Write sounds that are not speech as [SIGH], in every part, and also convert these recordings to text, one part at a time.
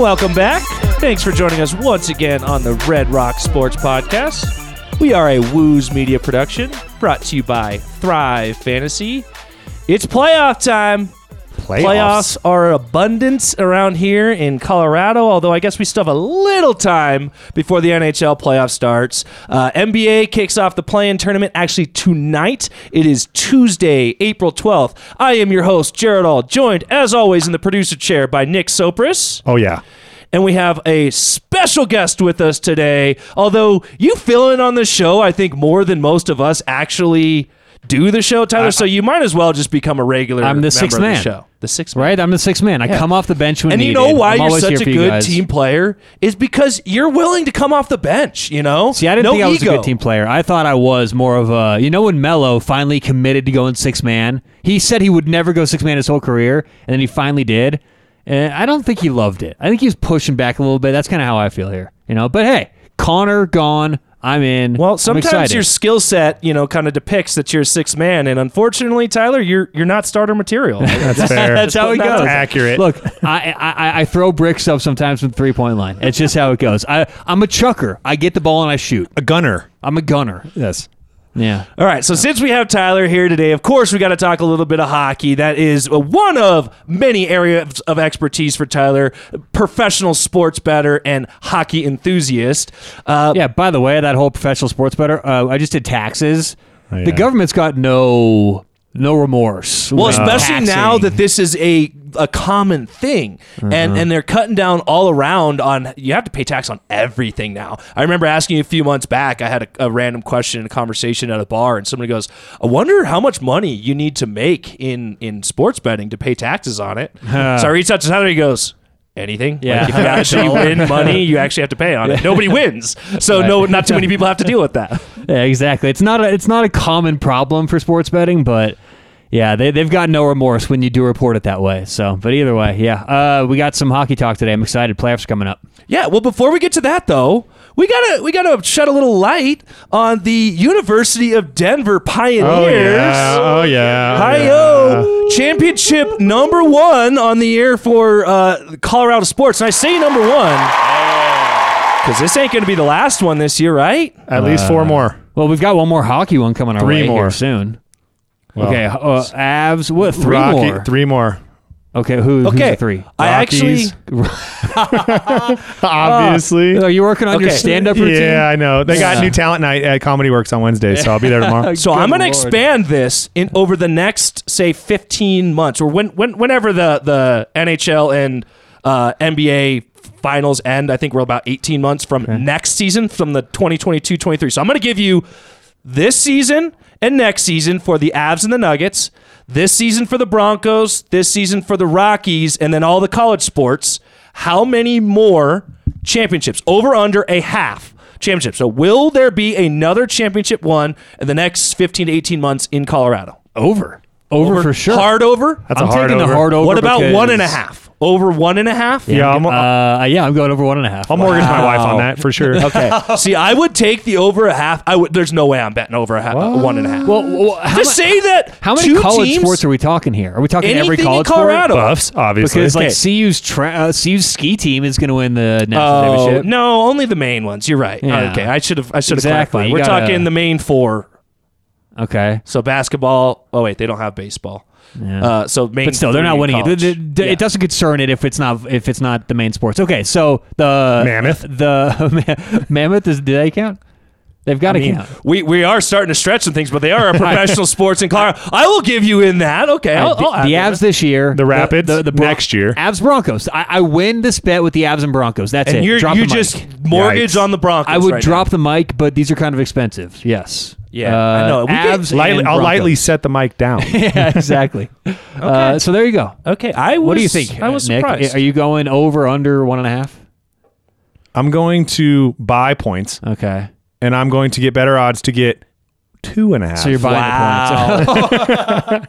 Welcome back. Thanks for joining us once again on the Red Rock Sports Podcast. We are a Wooze Media production brought to you by Thrive Fantasy. It's playoff time. Playoffs are abundance around here in Colorado, although I guess we still have a little time before the NHL playoff starts. Uh, NBA kicks off the play in tournament actually tonight. It is Tuesday, April 12th. I am your host, Jared All, joined as always in the producer chair by Nick Sopris. Oh yeah. And we have a special guest with us today. Although you fill in on the show, I think more than most of us actually do the show, Tyler. so you might as well just become a regular. I'm the sixth of man. The show, the sixth man. Right? I'm the sixth man. I come off the bench when And you know why I'm you're such a good team player is because you're willing to come off the bench. You know. See, I didn't no think I was ego. a good team player. I thought I was more of a. You know, when Melo finally committed to going six man, he said he would never go six man his whole career, and then he finally did. And I don't think he loved it. I think he was pushing back a little bit. That's kind of how I feel here. You know, but hey, Connor gone. I'm in. Well, sometimes your skill set, you know, kind of depicts that you're a six man, and unfortunately, Tyler, you're you're not starter material. [LAUGHS] That's [LAUGHS] fair. That's how it goes. Accurate. Look, I, I I throw bricks up sometimes from three point line. It's just how it goes. I I'm a chucker. I get the ball and I shoot. a gunner. I'm a gunner. Yes. Yeah. All right, so since we have Tyler here today, of course we got to talk a little bit of hockey. That is uh, one of many areas of expertise for Tyler, professional sports better and hockey enthusiast. Uh, Yeah. By the way, that whole professional sports better. Uh, I just did taxes. Oh, The government's got no no remorse. Well, with especially now that this is a a common thing, and Mm-hmm. and they're cutting down all around on you have to pay tax on everything now. I remember asking you a few months back. I had a, a random question in a conversation at a bar, and somebody goes, "I wonder how much money you need to make in in sports betting to pay taxes on it." [LAUGHS] so I reached out to Tyler. He goes. Anything? Yeah. Like if you [LAUGHS] actually win money, you actually have to pay on it. [LAUGHS] Nobody wins, so no, not too many people have to deal with that. Yeah, exactly. It's not a it's not a common problem for sports betting, but yeah, they they've got no remorse when you do report it that way. So, but either way, yeah. Uh, we got some hockey talk today. I'm excited. Playoffs are coming up. Yeah, well, before we get to that though, we gotta we gotta shed a little light on the University of Denver Pioneers. Oh yeah. Oh yeah. Hi-yo! Championship number one on the air for uh, Colorado sports. And I say number one because this ain't going to be the last one this year, right? At least four more. Well, we've got one more hockey one coming our Three way more. here soon. Well, okay, uh, Avs. What? Three Rocky- more. Three more. Okay, who? Who's Okay, the three? I actually Rockies. [LAUGHS] Obviously. Are you working on your stand-up routine? yeah, I know. They got new talent night at Comedy Works on Wednesday, so I'll be there tomorrow. [LAUGHS] So Good I'm going to expand this in over the next say 15 months or when, when whenever the the NHL and uh, NBA finals end. I think we're about 18 months from next season from the 2022-23. So I'm going to give you this season and next season for the Avs and the Nuggets, this season for the Broncos, this season for the Rockies, and then all the college sports. How many more championships? Over under a half championship. So will there be another championship won in the next 15 to 18 months in Colorado? Over. Over, for sure. Hard over? That's I'm a hard taking over. the hard over. what about because- one and a half? Over one and a half? Yeah, I'm, Uh, yeah, I'm going over one and a half. I'll mortgage my wife on that for sure. [LAUGHS] Okay. [LAUGHS] See, I would take the over a half. I would. There's no way I'm betting over a half, one and a half. Well, well, how, Just ma- say that. how many two college teams, sports are we talking here? Are we talking every anything college in Colorado? Buffs, obviously. Because like Okay. CU's tra- uh, CU's ski team is going to win the national Oh championship. no, only the main ones. You're right. Yeah. Okay, I should have. I should have Exactly. clarified. You We're gotta- talking the main four. Okay, So basketball. Oh wait, they don't have baseball. Yeah. Uh, so main. but still, they're not in winning it. college. The- the- Yeah. It doesn't concern it if it's not if it's not the main sports. Okay, so the Mammoth. [LAUGHS] the [LAUGHS] mammoth is do they count? They've got I to mean, count. we, we are starting to stretch some things, but they are a [LAUGHS] professional sports in Colorado. I will give you in that. Okay, I'll, the, I'll the that. Avs this year, The Rapids Bron- next year. Avs Broncos. I, I win this bet with the Avs and Broncos. That's and it. you're, Drop you the mic. just mortgage Yikes. on the Broncos. I would right drop now. the mic, but these are kind of expensive. Yes. Yeah, I know. We get- Avs lightly, I'll lightly set the mic down. [LAUGHS] yeah, exactly. [LAUGHS] uh, so there you go. Okay, I was. What do you think? I was Nick? surprised. Are you going over under one and a half? I'm going to buy points, Okay. and I'm going to get better odds to get two and a half. So you're buying the points. Wow.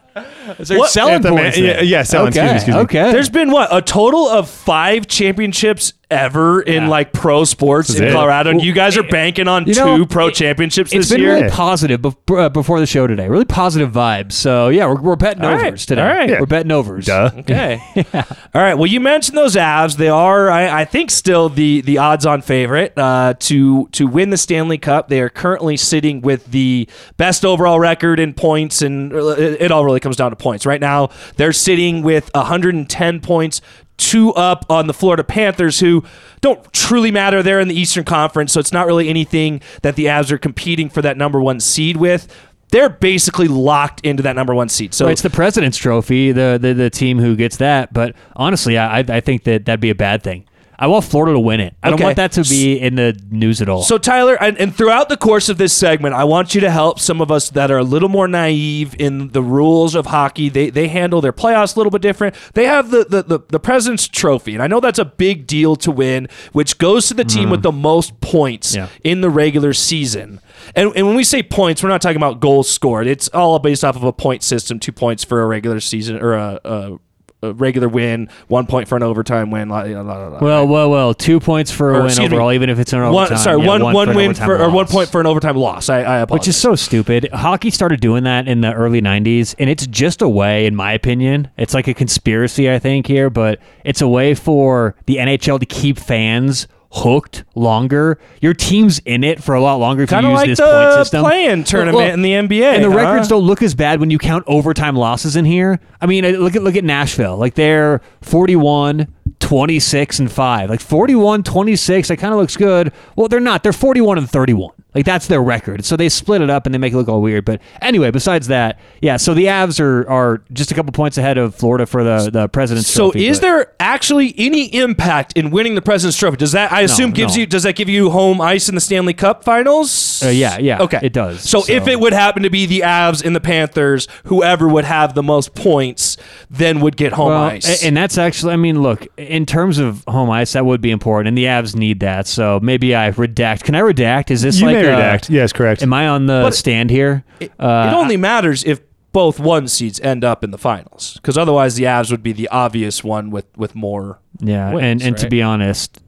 [LAUGHS] They're What- selling At the man- points. yeah, then. yeah, selling, excuse Okay. me, excuse me. Okay. There's been what a total of five championships ever in Yeah. like pro sports in it. Colorado, and you guys are banking on two know, pro it- championships It's this been year. really positive bef- uh, before the show today. Really positive vibes. So yeah, we're, we're betting All right. overs today. All right. We're betting overs. Duh. [LAUGHS] Okay. [LAUGHS] All right. Well, you mentioned those Avs. They are, I, I think, still the the odds-on favorite uh, to to win the Stanley Cup. They are currently sitting with the best overall record in points, and it, it all really comes down to points. Right now, they're sitting with 110 points. Two up on the Florida Panthers, who don't truly matter. They're in the Eastern Conference, so it's not really anything that the Avs are competing for that number one seed with. They're basically locked into that number one seed. So Well, it's the President's Trophy, the, the the team who gets that. But honestly, I I think that that'd be a bad thing. I want Florida to win it. I don't Okay. want that to be in the news at all. So Tyler, and, and throughout the course of this segment, I want you to help some of us that are a little more naive in the rules of hockey. They they handle their playoffs a little bit different. They have the the, the, the President's Trophy, and I know that's a big deal to win, which goes to the team mm. with the most points Yeah. in the regular season. And, and when we say points, we're not talking about goals scored. It's all based off of a point system: two points for a regular season or a. a a regular win, one point for an overtime win. la- la- la- la- la. well, well, well. Two points for Or, a win excuse me, overall, even if it's an one, overtime. sorry, yeah, one, one an win for or one point for an overtime loss. I, I apologize. Which is so stupid. Hockey started doing that in the early 90s, and it's just a way, in my opinion, it's like a conspiracy, I think, here, but it's a way for the NHL to keep fans hooked longer. Your team's in it for a lot longer if kind you of use like this the point system. playing tournament Well, in the NBA. and the huh? records don't look as bad when you count overtime losses in here. I mean, look at look at Nashville. Like they're 41 26 and 5. Like 41 26, that kind of looks good. Well, they're not. They're 41 and 31. Like that's their record. So they split it up and they make it look all weird. But anyway, besides that, yeah, so the Avs are are just a couple points ahead of Florida for the the President's So Trophy, is but- there actually any impact in winning the President's Trophy? Does that I assume gives no. you does that give you home ice in the Stanley Cup Finals? Uh, yeah, yeah, Okay, it does. So, if it would happen to be the Avs and the Panthers, whoever would have the most points, then would get home Well, ice. And that's actually, I mean, look, in terms of home ice, that would be important, and the Avs need that. So maybe I redact. Can I redact? Is this You like may uh, redact. Yes, correct. Am I on the But- stand here? it, Uh, it only matters if both one seeds end up in the finals, because otherwise the Avs would be the obvious one with with more. yeah, wins, and and to be honest,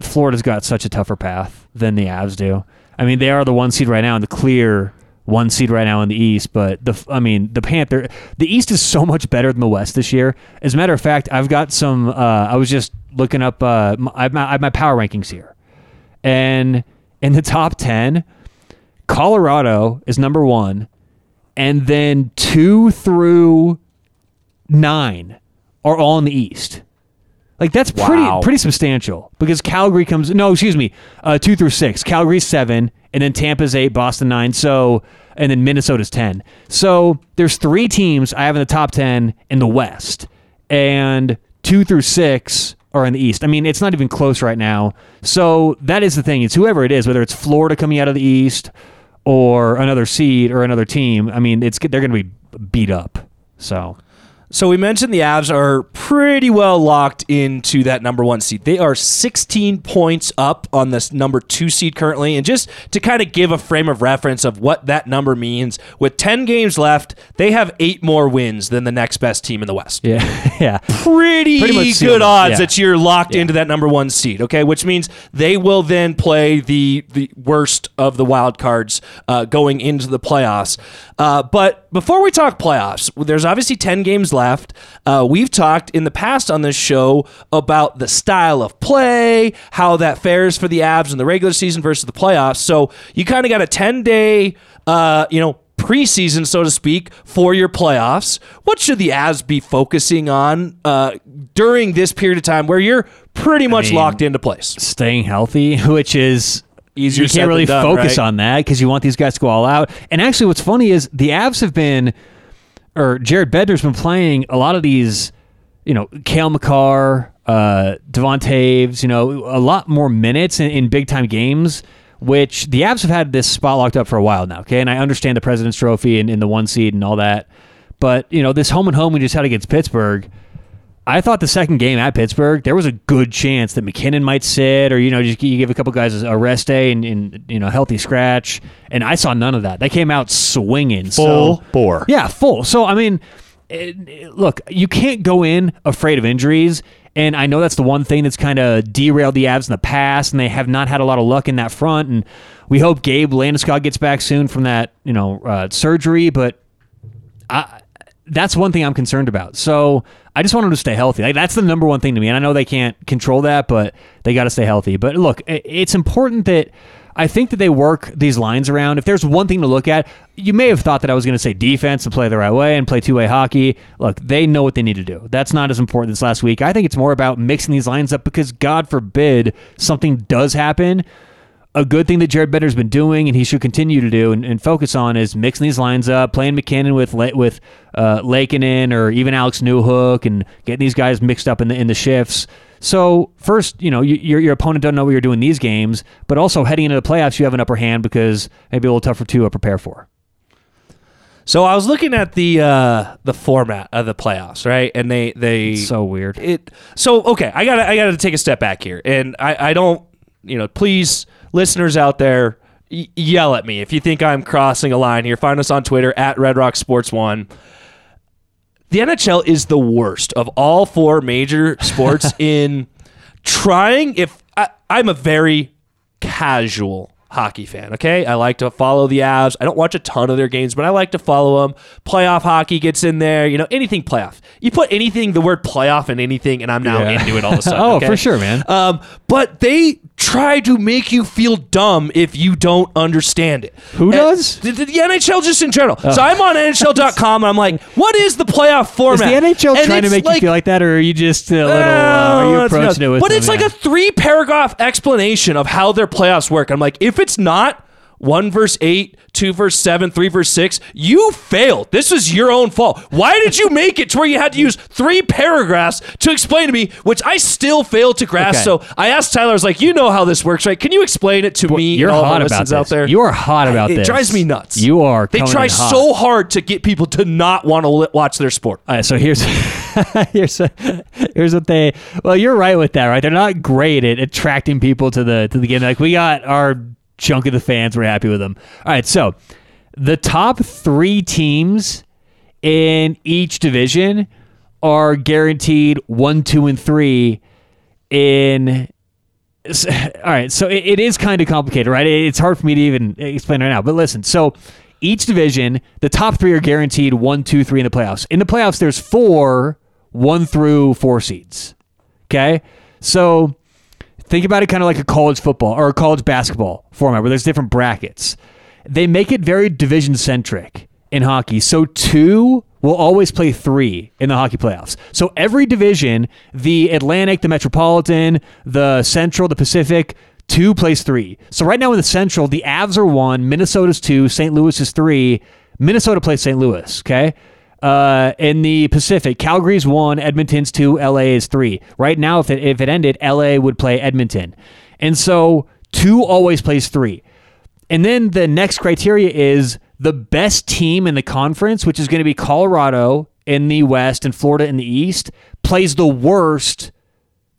Florida's got such a tougher path than the Avs do. I mean, they are the one seed right now and the clear one seed right now in the East, but the I mean the Panther the East is so much better than the West this year. As a matter of fact, I've got some. Uh, I was just looking up. Uh, my, I have my, I have my power rankings here, and in the top ten, Colorado is number one, and then two through nine are all in the East. Like that's Wow. pretty pretty substantial because Calgary comes no excuse me uh, two through six Calgary seven and then Tampa's eight Boston nine so and then Minnesota's ten. So there's three teams I have in the top ten in the West and two through six are in the East. I mean it's not even close right now. So that is the thing. It's whoever it is whether it's Florida coming out of the East or another seed or another team I mean it's they're going to be beat up. So So we mentioned the Avs are pretty well locked into that number one seed. They are 16 points up on this number two seed currently. And just to kind of give a frame of reference of what that number means, with 10 games left, they have eight more wins than the next best team in the West. yeah [LAUGHS] yeah Pretty, Pretty good odds yeah. that you're locked Yeah. into that number one seed. Okay, which means they will then play the the worst of the wild cards uh, going into the playoffs. Uh, but before we talk playoffs, there's obviously ten games left. Uh, we've talked in the past on this show about the style of play, how that fares for the Avs in the regular season versus the playoffs. So you kind of got a ten day, uh, you know preseason, so to speak, for your playoffs. What should the Avs be focusing on uh, during this period of time where you're pretty much mean, locked into place? staying healthy, [LAUGHS] which is Easier You can't really done, focus right? on that because you want these guys to go all out. And actually, what's funny is the Avs have been, or Jared Bednar's been playing a lot of these, you know, Cale Makar, uh, Devon Toews, you know, a lot more minutes in, in big time games. Which the Avs have had this spot locked up for a while now. Okay, and I understand the President's Trophy and, and the one seed and all that, but you know, this home and home we just had against Pittsburgh. I thought the second game at Pittsburgh, there was a good chance that MacKinnon might sit, or you know, just you give a couple guys a rest day and, and you know, healthy scratch. And I saw none of that. They came out swinging. Full so, bore. Yeah, full. So I mean, it- look, you can't go in afraid of injuries. And I know that's the one thing that's kind of derailed the Avs in the past, and they have not had a lot of luck in that front. And we hope Gabe Landeskog gets back soon from that, you know, uh, surgery. But I, that's one thing I'm concerned about. So I just want them to stay healthy. Like, that's the number one thing to me. And I know they can't control that, but they got to stay healthy. But look, it's important that I think that they work these lines around. If there's one thing to look at, you may have thought that I was going to say defense and play the right way and play two way hockey. Look, they know what they need to do. That's not as important as last week. I think it's more about mixing these lines up because God forbid something does happen a good thing that Jared Bednar's been doing and he should continue to do and, and focus on is mixing these lines up, playing MacKinnon with with uh, Lehkonen or even Alex Newhook and getting these guys mixed up in the in the shifts. So first, you know, you, your your opponent doesn't know what you're doing these games, but also heading into the playoffs, you have an upper hand because maybe a little tougher to uh, prepare for. So I was looking at the uh, the format of the playoffs, right? And they they So weird. it so okay i gotta i gotta take a step back here and i i don't you know please listeners out there y- yell at me. If you think i'm crossing a line here find us on twitter at red rock sports one. The nhl is the worst of all four major [LAUGHS] sports in trying if I, i'm a very casual hockey fan okay i like to follow the avs i don't watch a ton of their games but i like to follow them playoff hockey gets in there you know anything playoff you put anything the word playoff in anything and i'm now Yeah. into it all of a [LAUGHS] sudden Oh, okay? for sure, man. um, but they try to make you feel dumb if you don't understand it Who And does? the, the, nhl just in general so i'm on nhl.com and i'm like what is the playoff Is format the NHL And trying to make like, you feel like that, or are you just a little? Uh, Oh, are you approaching it with? But them, it's like a three paragraph explanation of how their playoffs work. I'm like, if it's not one verse eight, two verse seven, three verse six, you failed. This was your own fault. Why did you make it to where you had to use three paragraphs to explain to me, which I still failed to grasp? Okay. So I asked Tyler, I was like, you know how this works, right? Can you explain it to me? You're all hot about this. out there. You are hot about it this. drives me nuts. You are. They try so hard to get people to not want to watch their sport. All right, so here's [LAUGHS] here's here's what they. Well, you're right with that, right? They're not great at attracting people to the to the game. Like we got our chunk of the fans, we're happy with them. All right, so the top three teams in each division are guaranteed one, two, and three in [LAUGHS] all right, so it, it is kind of complicated, right? It's hard for me to even explain right now. But listen, so each division, the top three are guaranteed one, two, three in the playoffs. In the playoffs, there's four, one through four seeds. Okay, so think about it kind of like a college football or a college basketball format where there's different brackets. They make it very division centric in hockey. So two will always play three in the hockey playoffs. So every division, the Atlantic, the Metropolitan, the Central, the Pacific, two plays three. So right now in the Central, the Avs are one, Minnesota's two, St. Louis is three. Minnesota plays St. Louis. Okay. Uh, in the Pacific, Calgary's one, Edmonton's two, LA is three. Right now, if it, if it ended, LA would play Edmonton. And so two always plays three. And then the next criteria is the best team in the conference, which is going to be Colorado in the West and Florida in the East, plays the worst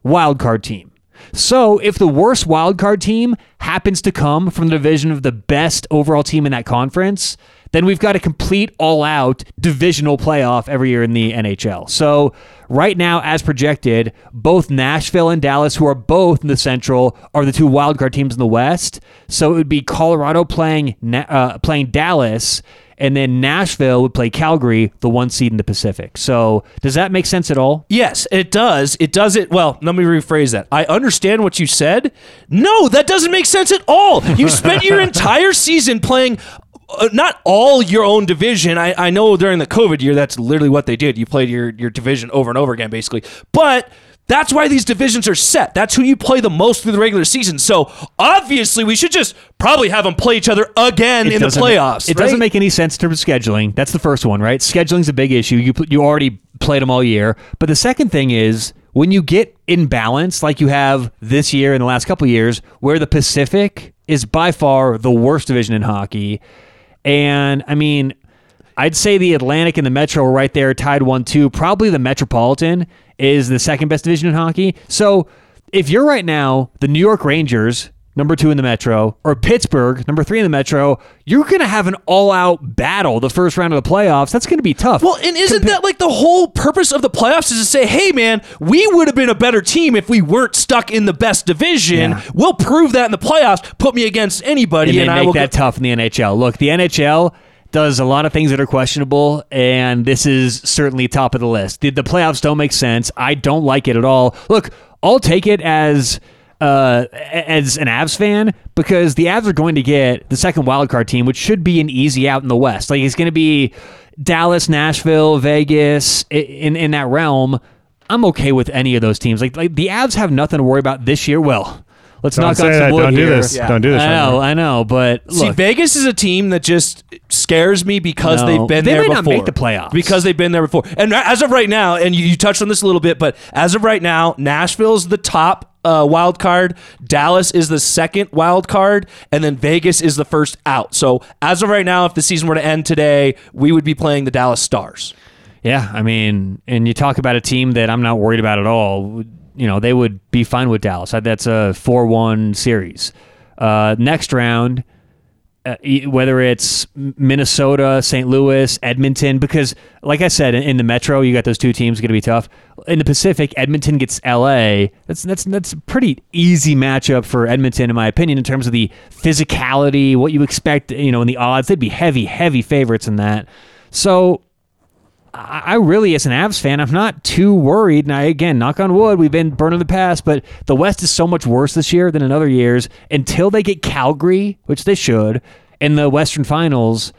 wildcard team. So if the worst wildcard team happens to come from the division of the best overall team in that conference, then we've got a complete all out divisional playoff every year in the NHL. So right now, as projected, both Nashville and Dallas, who are both in the Central, are the two wildcard teams in the West. So it would be Colorado playing uh, playing Dallas, and then Nashville would play Calgary, the one seed in the Pacific. So does that make sense at all? Yes, it does. It does it. Well, let me rephrase that. I understand what you said. No, that doesn't make sense at all. You spent your [LAUGHS] entire season playing. Uh, not all your own division. I, I know during the COVID year, that's literally what they did. You played your, your division over and over again, basically. But that's why these divisions are set. That's who you play the most through the regular season. So obviously, we should just probably have them play each other again in the playoffs. It right? doesn't make any sense in terms of scheduling. That's the first one, right? Scheduling's a big issue. You you already played them all year. But the second thing is when you get in balance, like you have this year and the last couple years, where the Pacific is by far the worst division in hockey, and I mean. I'd say the Atlantic and the Metro are right there, tied one two. Probably the Metropolitan is the second best division in hockey. So if you're right now the New York Rangers number two in the Metro, or Pittsburgh, number three in the Metro, you're going to have an all out battle the first round of the playoffs. That's going to be tough. Well, and isn't that like the whole purpose of the playoffs is to say, hey, man, we would have been a better team if we weren't stuck in the best division. Yeah. We'll prove that in the playoffs. Put me against anybody, and and, I make will. that go- tough in the NHL. Look, the NHL does a lot of things that are questionable, and this is certainly top of the list. The, the playoffs don't make sense. I don't like it at all. Look, I'll take it as uh, as an Avs fan because the Avs are going to get the second wildcard team, which should be an easy out in the West. Like it's going to be Dallas, Nashville, Vegas in in that realm. I'm okay with any of those teams. Like like the Avs have nothing to worry about this year. Well, let's Don't knock say on some that. wood Don't do here. this. Don't do this I right know, now. I know, but See, look, Vegas is a team that just scares me because No. they've been They there may before. not make the playoffs. because they've been there before. And as of right now, and you, you touched on this a little bit, but as of right now, Nashville's the top uh, wild card. Dallas is the second wild card, and then Vegas is the first out. So as of right now, if the season were to end today, we would be playing the Dallas Stars. yeah, I mean, and you talk about a team that I'm not worried about at all. You know, they would be fine with Dallas. That's a four-one series. Uh, next round, uh, whether it's Minnesota, St. Louis, Edmonton, because like I said, in, in the Metro, you got those two teams going to be tough. In the Pacific, Edmonton gets LA. That's that's that's a pretty easy matchup for Edmonton, in my opinion, in terms of the physicality, what you expect, you know, in the odds. They'd be heavy, heavy favorites in that. So I really, as an Avs fan, I'm not too worried. And I, again, knock on wood, we've been burned in the past, but the West is so much worse this year than in other years. Until they get Calgary, which they should, in the Western Finals,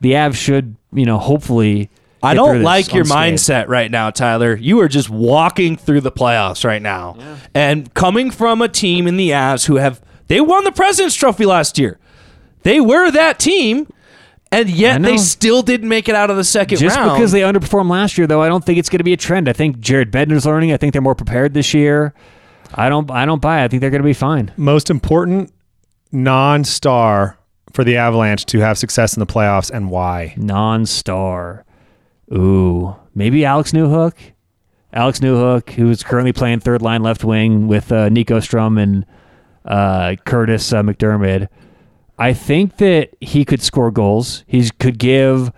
the Avs should, you know, hopefully. I don't like your mindset right now, Tyler. You are just walking through the playoffs right now. And coming from a team in the Avs who have they won the President's Trophy last year. They were that team, and yet they still didn't make it out of the second Just round. because they underperformed last year, though, I don't think it's going to be a trend. I think Jared Bednar's learning. I think they're more prepared this year. I don't. I don't buy. it. I think they're going to be fine. Most important non-star for the Avalanche to have success in the playoffs and why? Non-star. Ooh, maybe Alex Newhook. Alex Newhook, who's currently playing third line left wing with uh, Nico Sturm and uh, Curtis uh, McDermott. I think that he could score goals. He could give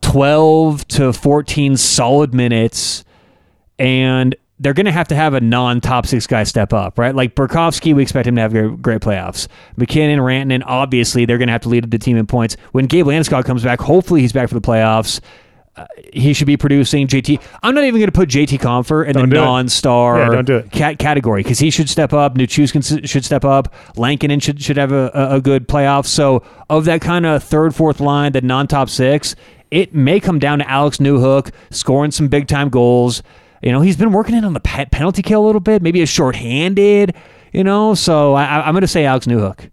12 to 14 solid minutes, and they're going to have to have a non-top six guy step up, right? Like Burakovsky, we expect him to have great, great playoffs. MacKinnon, Rantanen, obviously, they're going to have to lead the team in points. When Gabe Landeskog comes back, hopefully he's back for the playoffs. Uh, he should be producing JT. I'm not even going to put JT Compher in Don't the do non-star Yeah, don't do it. cat category because he should step up. Nichushkin should step up. Lehkonen should should have a, a, a good playoff. So of that kind of third, fourth line, the non-top six, it may come down to Alex Newhook scoring some big time goals. You know, he's been working in on the pe- penalty kill a little bit, maybe a short-handed. You know, so I, I- I'm going to say Alex Newhook.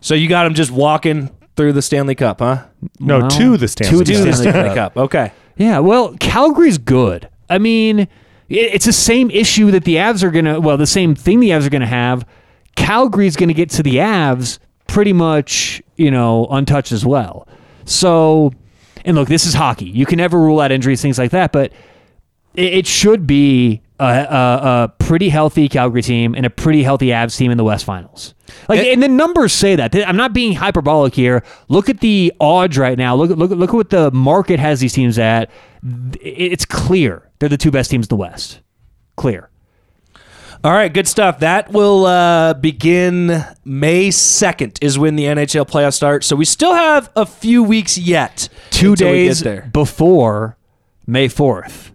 so you got him just walking through the Stanley Cup, huh? No, Well, to the Stanley. to To the the Stanley Stanley Cup. Cup. Okay. Yeah, well, Calgary's good. I mean, i- it's the same issue that the Avs are going to, well, the same thing the Avs are going to have. Calgary's going to get to the Avs pretty much, you know, untouched as well. So, and look, this is hockey. You can never rule out injuries, things like that, but it, it should be a, a, a pretty healthy Calgary team and a pretty healthy Avs team in the West Finals. Like, It- and the numbers say that. I'm not being hyperbolic here. Look at the odds right now. Look, at look, look at what the market has these teams at. It's clear they're the two best teams in the West. Clear. All right, good stuff. That will uh, begin May 2nd is when the NHL playoffs start. So we still have a few weeks yet. Two until we get days there. before May 4th,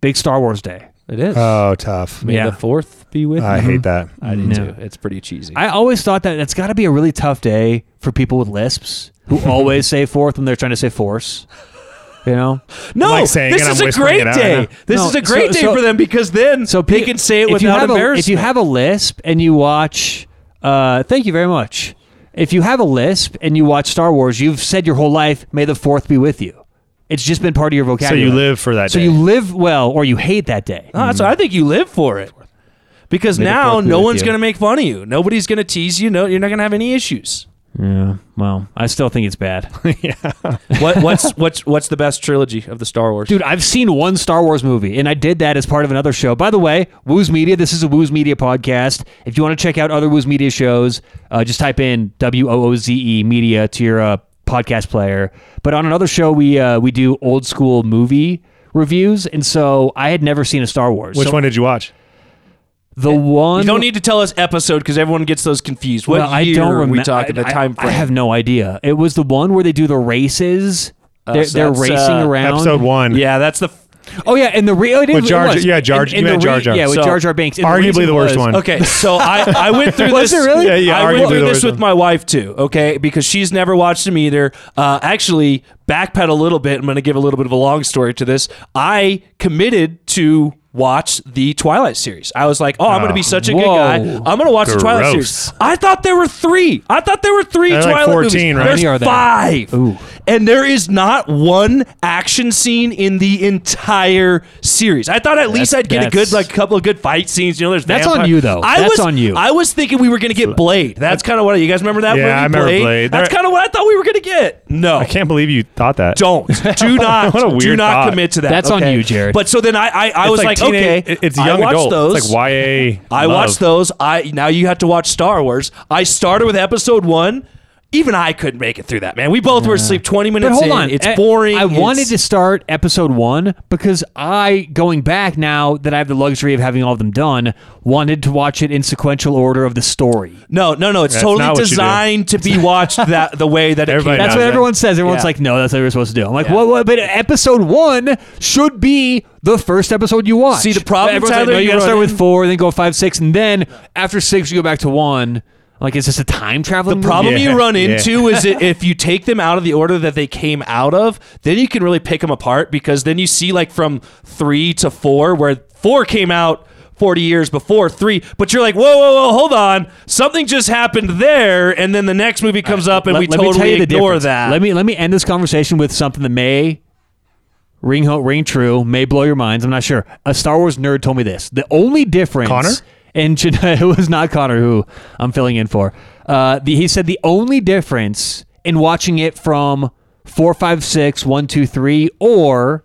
big Star Wars Day. It is. Oh, tough. May yeah. the 4th be with I you. hate that. I do Yeah. too. It's pretty cheesy. I always thought that that's got to be a really tough day for people with lisps who [LAUGHS] always say fourth when they're trying to say force. You know? no, like saying this it, is I'm a whispering great it out, day. This No, is a great so- day so- for them because then So they pe- can say it if you without have embarrassment. A, if you have a lisp and you watch, uh, thank you very much. If you have a lisp and you watch Star Wars, you've said your whole life, "May the Fourth be with you." It's just been part of your vocabulary. So you live for that day. So day. you live well, or you hate that day. Ah, so I think you live for it. Because May the now fourth be no with one's you. going to make fun of you. Nobody's going to tease you. No, you're not going to have any issues. Yeah. Well, I still think it's bad. [LAUGHS] what, what's what's what's the best trilogy of the Star Wars? Dude, I've seen one Star Wars movie, and I did that as part of another show. By the way, Wooze Media, this is a Wooze Media podcast. If you want to check out other Wooze Media shows, uh, just type in W O O Z E Media to your uh, podcast player. But on another show, we uh, we do old school movie reviews, and so I had never seen a Star Wars. Which So one did you watch? The one you don't need to tell us episode because everyone gets those confused. What well, I year don't are we remember. talking? The I, time I, frame. I have no idea. It was the one where they do the races. they're so they're racing uh, around. Episode one. yeah, that's the. Oh yeah, and the re- oh, it, With it Jar Jar- yeah, Jar- And- you and meant the Jar Jar. Yeah, with So- Jar Jar Binks. And Arguably the worst was- one. Okay, so [LAUGHS] I, I went through Was this. it really? Yeah, yeah, I went arguably through this worst with one. my wife too. Okay, because she's never watched them either. Uh, actually, backpedal a little bit. I'm going to give a little bit of a long story to this. I committed to watch the Twilight series. I was like, oh, I'm going to be ah, such a good Whoa. guy. I'm going to watch the Twilight Gross. series. I thought there were three. I thought there were three They're like Twilight 14, movies. right? There's many are there? five. Ooh. And there is not one action scene in the entire series. I thought at least I'd get a good that's- like couple of good fight scenes. You know, there's That's on vampire- you, though. I That's was, on you. I was thinking we were going to get Blade. That's kind of what you guys remember that Yeah, movie. I remember Blade. That's There- kind of what I thought we were going to get. No, I can't believe you thought that. don't [LAUGHS] do not What a do not thought. commit to that. That's on you, Jared. But so then I I, I was like, teenage- okay, it- It's I young watched adult. Those. It's like YA. I love. watched those. I now you have to watch Star Wars. I started with episode one. Even I couldn't make it through that, man. We both were asleep 20 minutes But hold in. on, It's I- boring. I wanted to start episode one because I, going back now that I have the luxury of having all of them done, wanted to watch it in sequential order of the story. No, no, no. It's That's totally not what you do. designed to be [LAUGHS] watched that the way that it Everybody came That's what that. everyone says. Everyone's Yeah. like, no, that's what you're supposed to do. I'm like, Yeah. what, what? But episode one should be the first episode you watch. See, the problem, Everyone's like, no, you you gotta start run with four, then go five, six, and then after six, you go back to one. Like, is this a time traveling? The problem Yeah, you run yeah. into is that if you take them out of the order that they came out of, then you can really pick them apart because then you see like from three to four, where four came out 40 years before three, but you're like, whoa, whoa, whoa, hold on. Something just happened there. And then the next movie comes up and Let- we let totally tell you the ignore difference. that. Let me let me end this conversation with something that may ring ring true, may blow your minds. I'm not sure. A Star Wars nerd told me this. The only difference Connor? And [LAUGHS] it was not Connor who I'm filling in for. Uh, the, he said the only difference in watching it from four, five, six, one, two, three, or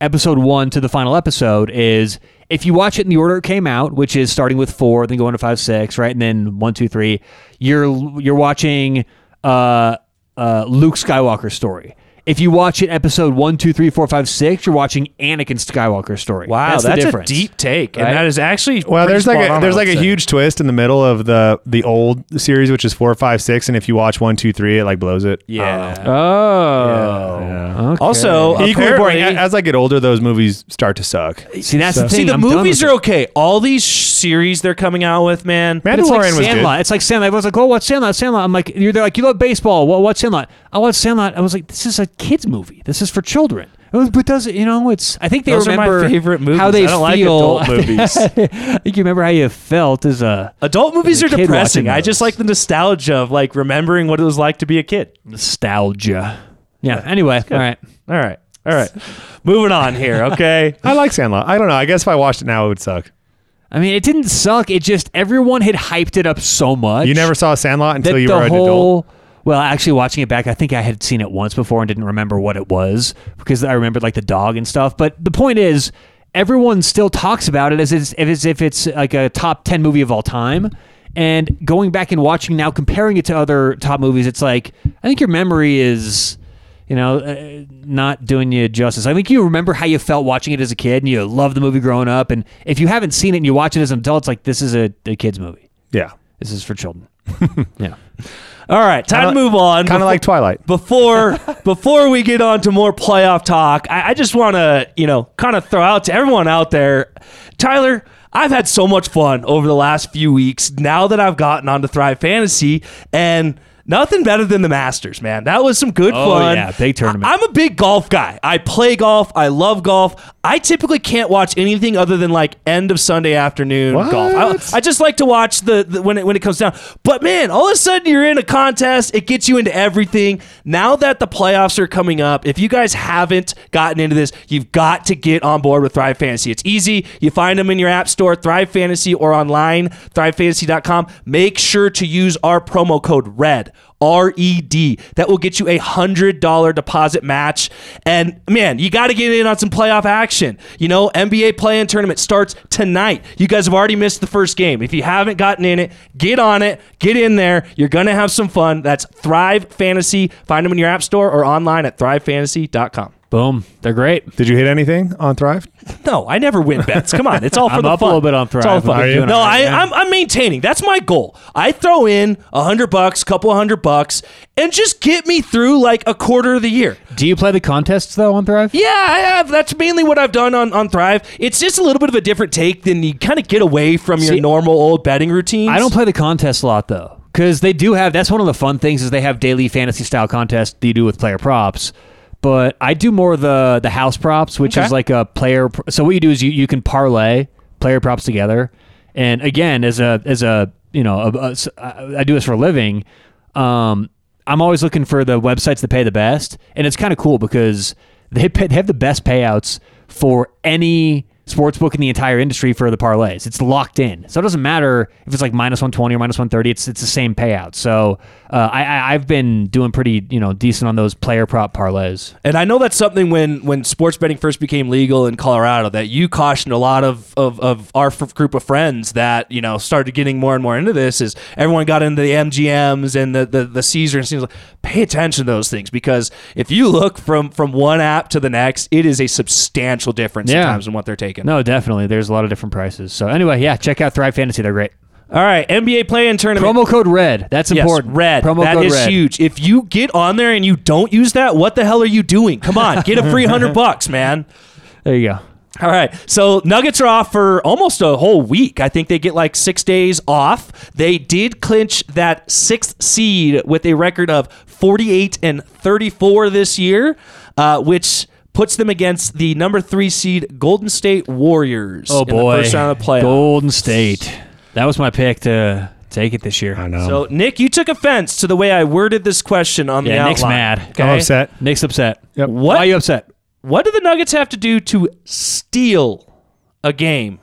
episode one to the final episode is if you watch it in the order it came out, which is starting with four, then going to five, six, right, and then one, two, three, you're you're watching uh, uh, Luke Skywalker's story. If you watch it episode one, two, three, four, five, six, you're watching Anakin Skywalker's story. wow, that's, that's, the a deep take. Right? And that is actually Well, there's like a on, there's like a say. huge twist in the middle of the the old series, which is four, five, six, and if you watch one, two, three, it like blows it. Yeah. Oh, okay. Also, Equally boring. apparently- As I get older, those movies start to suck. see that's the thing. See, the I'm movies are okay. All these series they're coming out with, man. But it's like Mandalorian was Sandlot. good. It's like Sandlot. Everyone's like, "Oh, what's Sandlot? Sandlot." I'm like, "You're they're like, you love baseball. Well, what's Sandlot? I watch Sandlot." I was like, "This is a kids movie. This is for children." But does it? You know, it's. I think they Those are my remember favorite movies. how they I don't like feel. adult movies. [LAUGHS] I think you remember how you felt as a Adult movies As a are kid depressing. watching I just those. like the nostalgia of like remembering what it was like to be a kid. nostalgia. Yeah. Anyway, all right. All right. All right. Moving on here, [LAUGHS] okay? I like Sandlot. I don't know. I guess if I watched it now, it would suck. I mean, it didn't suck. It just everyone had hyped it up so much. You never saw Sandlot until that you the were an adult. whole well actually watching it back i think i had seen it once before and didn't remember what it was because i remembered like the dog and stuff. But the point is everyone still talks about it as it's, as if it's like a top 10 movie of all time. And going back and watching now comparing it to other top movies it's like i think your memory is you know uh, not doing you justice. I think you remember how you felt watching it as a kid and you loved the movie growing up. And if you haven't seen it and you watch it as an adult it's like this is a, a kid's movie. Yeah. this is for children. [LAUGHS] Yeah All right, time Kinda- to move on. Kind of like Twilight. before [LAUGHS] before we get on to more playoff talk, I, I just want to you know kind of throw out to everyone out there, Tyler. I've had so much fun over the last few weeks. Now that I've gotten onto Thrive Fantasy, and nothing better than the Masters, man. That was some good fun. Oh, fun. yeah, big tournament. I, am a big golf guy. I play golf. I love golf. I typically can't watch anything other than like end of Sunday afternoon What? golf. I, I just like to watch the, the when it when it comes down. But man, all of a sudden you're in a contest. It gets you into everything. Now that the playoffs are coming up, if you guys haven't gotten into this, you've got to get on board with Thrive Fantasy. It's easy. You find them in your app store, Thrive Fantasy, or online, ThriveFantasy.com. Make sure to use our promo code RED. R E D. That will get you a $100 deposit match. And man, you got to get in on some playoff action. You know, NBA play in tournament starts tonight. You guys have already missed the first game. If you haven't gotten in it, get on it, get in there. You're going to have some fun. That's Thrive Fantasy. Find them in your app store or online at thrivefantasy.com. Boom. They're great. Did you hit anything on Thrive? [LAUGHS] No, I never win bets. Come on, it's all [LAUGHS] for I'm the up a little bit on It's all Thrive. fun. No, I, right, I'm, I'm maintaining. That's my goal. I throw in a hundred bucks, couple hundred bucks, and just get me through like a quarter of the year. Do you play the contests though on Thrive? Yeah, I have. That's mainly what I've done on, on Thrive. It's just a little bit of a different take than you kind of get away from your See, normal old betting routines. I don't play the contest a lot though, because they do have. That's one of the fun things is they have daily fantasy style contests that you do with player props. But I do more of the the house props, which Okay. is like a player. So what you do is you, you can parlay player props together, and again, as a as a you know, a, a- I do this for a living. Um, I'm always looking for the websites that pay the best, and it's kind of cool because they pay, they have the best payouts for any sports book in the entire industry for the parlays. It's locked in, so it doesn't matter if it's like minus 120 or minus 130. It's it's the same payout. So uh, I, I I've been doing pretty you know decent on those player prop parlays. And I know that's something when when sports betting first became legal in Colorado that you cautioned a lot of of, of our f- group of friends that you know started getting more and more into this. Is everyone got into the MGMs and the the, the Caesar and things like pay attention to those things because if you look from from one app to the next, it is a substantial difference Yeah. sometimes in what they're taking. No, definitely. There's a lot of different prices. So anyway, yeah, check out Thrive Fantasy. They're great. All right, NBA play-in tournament. Promo code red. That's Yes, important. red. Promo That code is red. huge. If you get on there and you don't use that, what the hell are you doing? Come on, get a free hundred [LAUGHS] bucks, man. There you go. All right. So Nuggets are off for almost a whole week. I think they get like six days off. They did clinch that sixth seed with a record of 48 and 34 this year, uh, which puts them against the number three seed Golden State Warriors. Oh in the boy, first round of playoffs. Golden State. That was my pick to take it this year. I know. So Nick, you took offense to the way I worded this question on the Yeah, Nick's mad. Okay? I'm upset. Nick's upset. Yep. What? Why are you upset? What do the Nuggets have to do to steal a game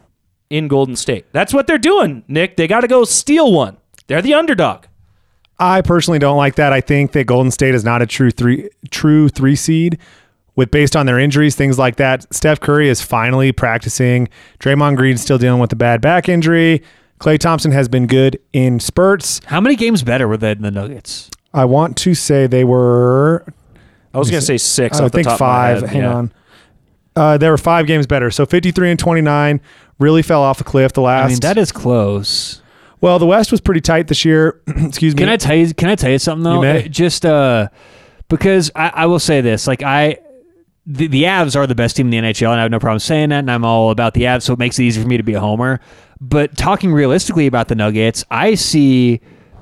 in Golden State? That's what they're doing, Nick. They got to go steal one. They're the underdog. I personally don't like that. I think that Golden State is not a true three true three seed. With based on their injuries, things like that. Steph Curry is finally practicing. Draymond Green's still dealing with a bad back injury. Klay Thompson has been good in spurts. How many games better were they than the Nuggets? I want to say they were I was going to say six. I off the think top of my five. head. Hang Yeah. on. Uh, they were five games better. So 53 and 29 really fell off a cliff the last. I mean, that is close. well, the West was pretty tight this year. [CLEARS THROAT] Excuse me. Can I tell you? Can I tell you something though? You may. Uh, Just uh, because I, I will say this: like I, the, the Avs are the best team in the NHL, and I have no problem saying that. And I'm all about the Avs, so it makes it easy for me to be a homer. But talking realistically about the Nuggets, I see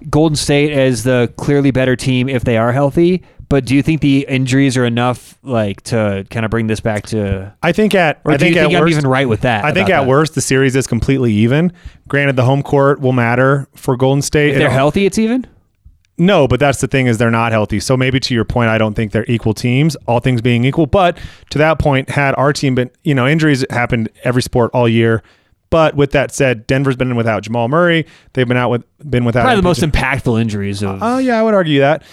Golden State as the clearly better team if they are healthy. But do you think the injuries are enough, like, to kind of bring this back to? I think at I think think at I'm worst, even right with that? I think at that? worst the series is completely even. Granted, the home court will matter for Golden State. if they're healthy, it's even. No, but that's the thing is they're not healthy. So maybe to your point, I don't think they're equal teams, all things being equal. But to that point, had our team been, you know, injuries happened every sport all year. But with that said, Denver's been without Jamal Murray. They've been out with been without Probably the most impactful injuries of. Oh yeah, I would argue that.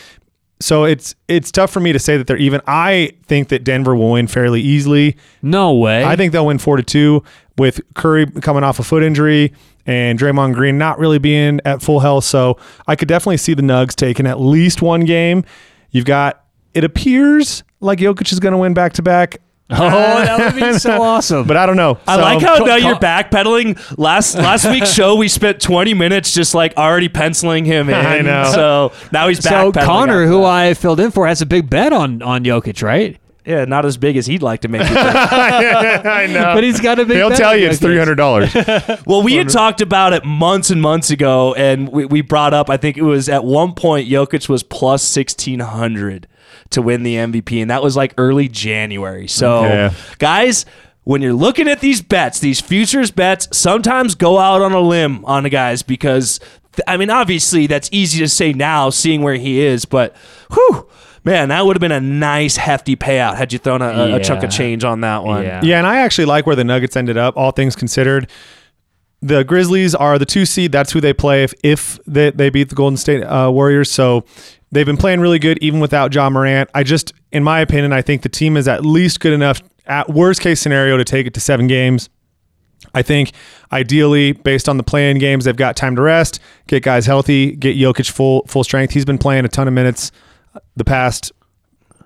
So it's it's tough for me to say that they're even. I think that Denver will win fairly easily. no way. I think they'll win four to two with Curry coming off a foot injury and Draymond Green not really being at full health. So I could definitely see the Nugs taking at least one game. You've got it appears like Jokic is going to win back to back. Oh, that would be so [LAUGHS] awesome. But I don't know. I So- like how now you're backpedaling. Last last week's [LAUGHS] show, we spent 20 minutes just like already penciling him [LAUGHS] in. I know. So now he's so backpedaling. Connor, who. I filled in for, has a big bet on on Jokic, right? Yeah, not as big as he'd like to make it. [LAUGHS] I [LAUGHS] know. But he's got a big. He'll bet tell you it's three hundred dollars. [LAUGHS] Well, we had talked about it months and months ago, and we, we brought up. I think it was at one point Jokic was plus sixteen hundred to win the MVP, and that was like early January. So, Yeah. guys. When you're looking at these bets, these futures bets, sometimes go out on a limb on the guys because, th- I mean, obviously that's easy to say now, seeing where he is, but whew, man, that would have been a nice hefty payout had you thrown a, a- a chunk of change on that one. Yeah. Yeah, and I actually like where the Nuggets ended up, all things considered. the Grizzlies are the two seed. That's who they play if if they, they beat the Golden State uh, Warriors. So they've been playing really good even without John Morant. I just, in my opinion, I think the team is at least good enough at worst case scenario to take it to seven games. I think ideally, based on the playing games, they've got time to rest, get guys healthy, get Jokic full full strength. He's been playing a ton of minutes the past,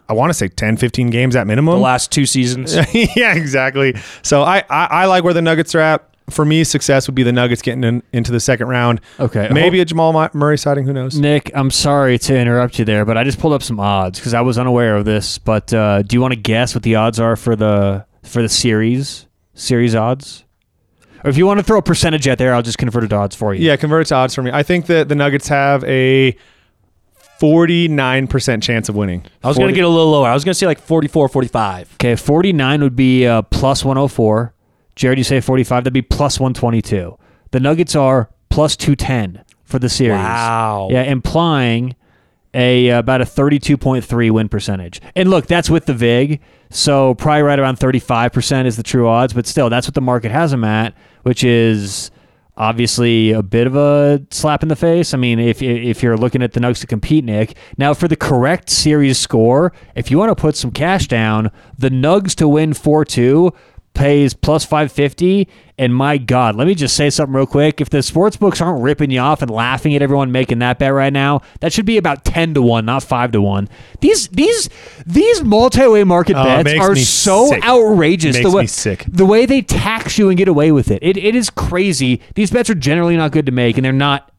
I want to say 10, 15 games at minimum. The last two seasons. [LAUGHS] yeah, exactly. So I, I, I like where the Nuggets are at. For me, success would be the Nuggets getting in, into the second round. Okay. Maybe a Jamal Murray sighting. Who knows? Nick, I'm sorry to interrupt you there, but I just pulled up some odds because I was unaware of this. But uh, do you want to guess what the odds are for the for the series series odds? Or if you want to throw a percentage out there, I'll just convert it to odds for you. Yeah, convert it to odds for me. I think that the Nuggets have a 49% chance of winning. I was going to get a little lower. I was going to say like 44, 45. Okay, 49 would be uh, plus 104. Jared, you say 45, that'd be plus 122. The Nuggets are plus 210 for the series. Wow. Yeah, implying a uh, about a 32.3 win percentage. And look, that's with the VIG, so probably right around 35% is the true odds, but still, that's what the market has them at, which is obviously a bit of a slap in the face. I mean, if if you're looking at the Nuggets to compete, Nick. Now, for the correct series score, if you want to put some cash down, the Nugs to win 4-2 pays plus 550 and my god let me just say something real quick if the sports books aren't ripping you off and laughing at everyone making that bet right now that should be about 10 to 1 not 5 to 1 these these these multi-way market Oh, bets are so sick. outrageous the way, me sick. the way they tax you and get away with it. it it is crazy these bets are generally not good to make and they're not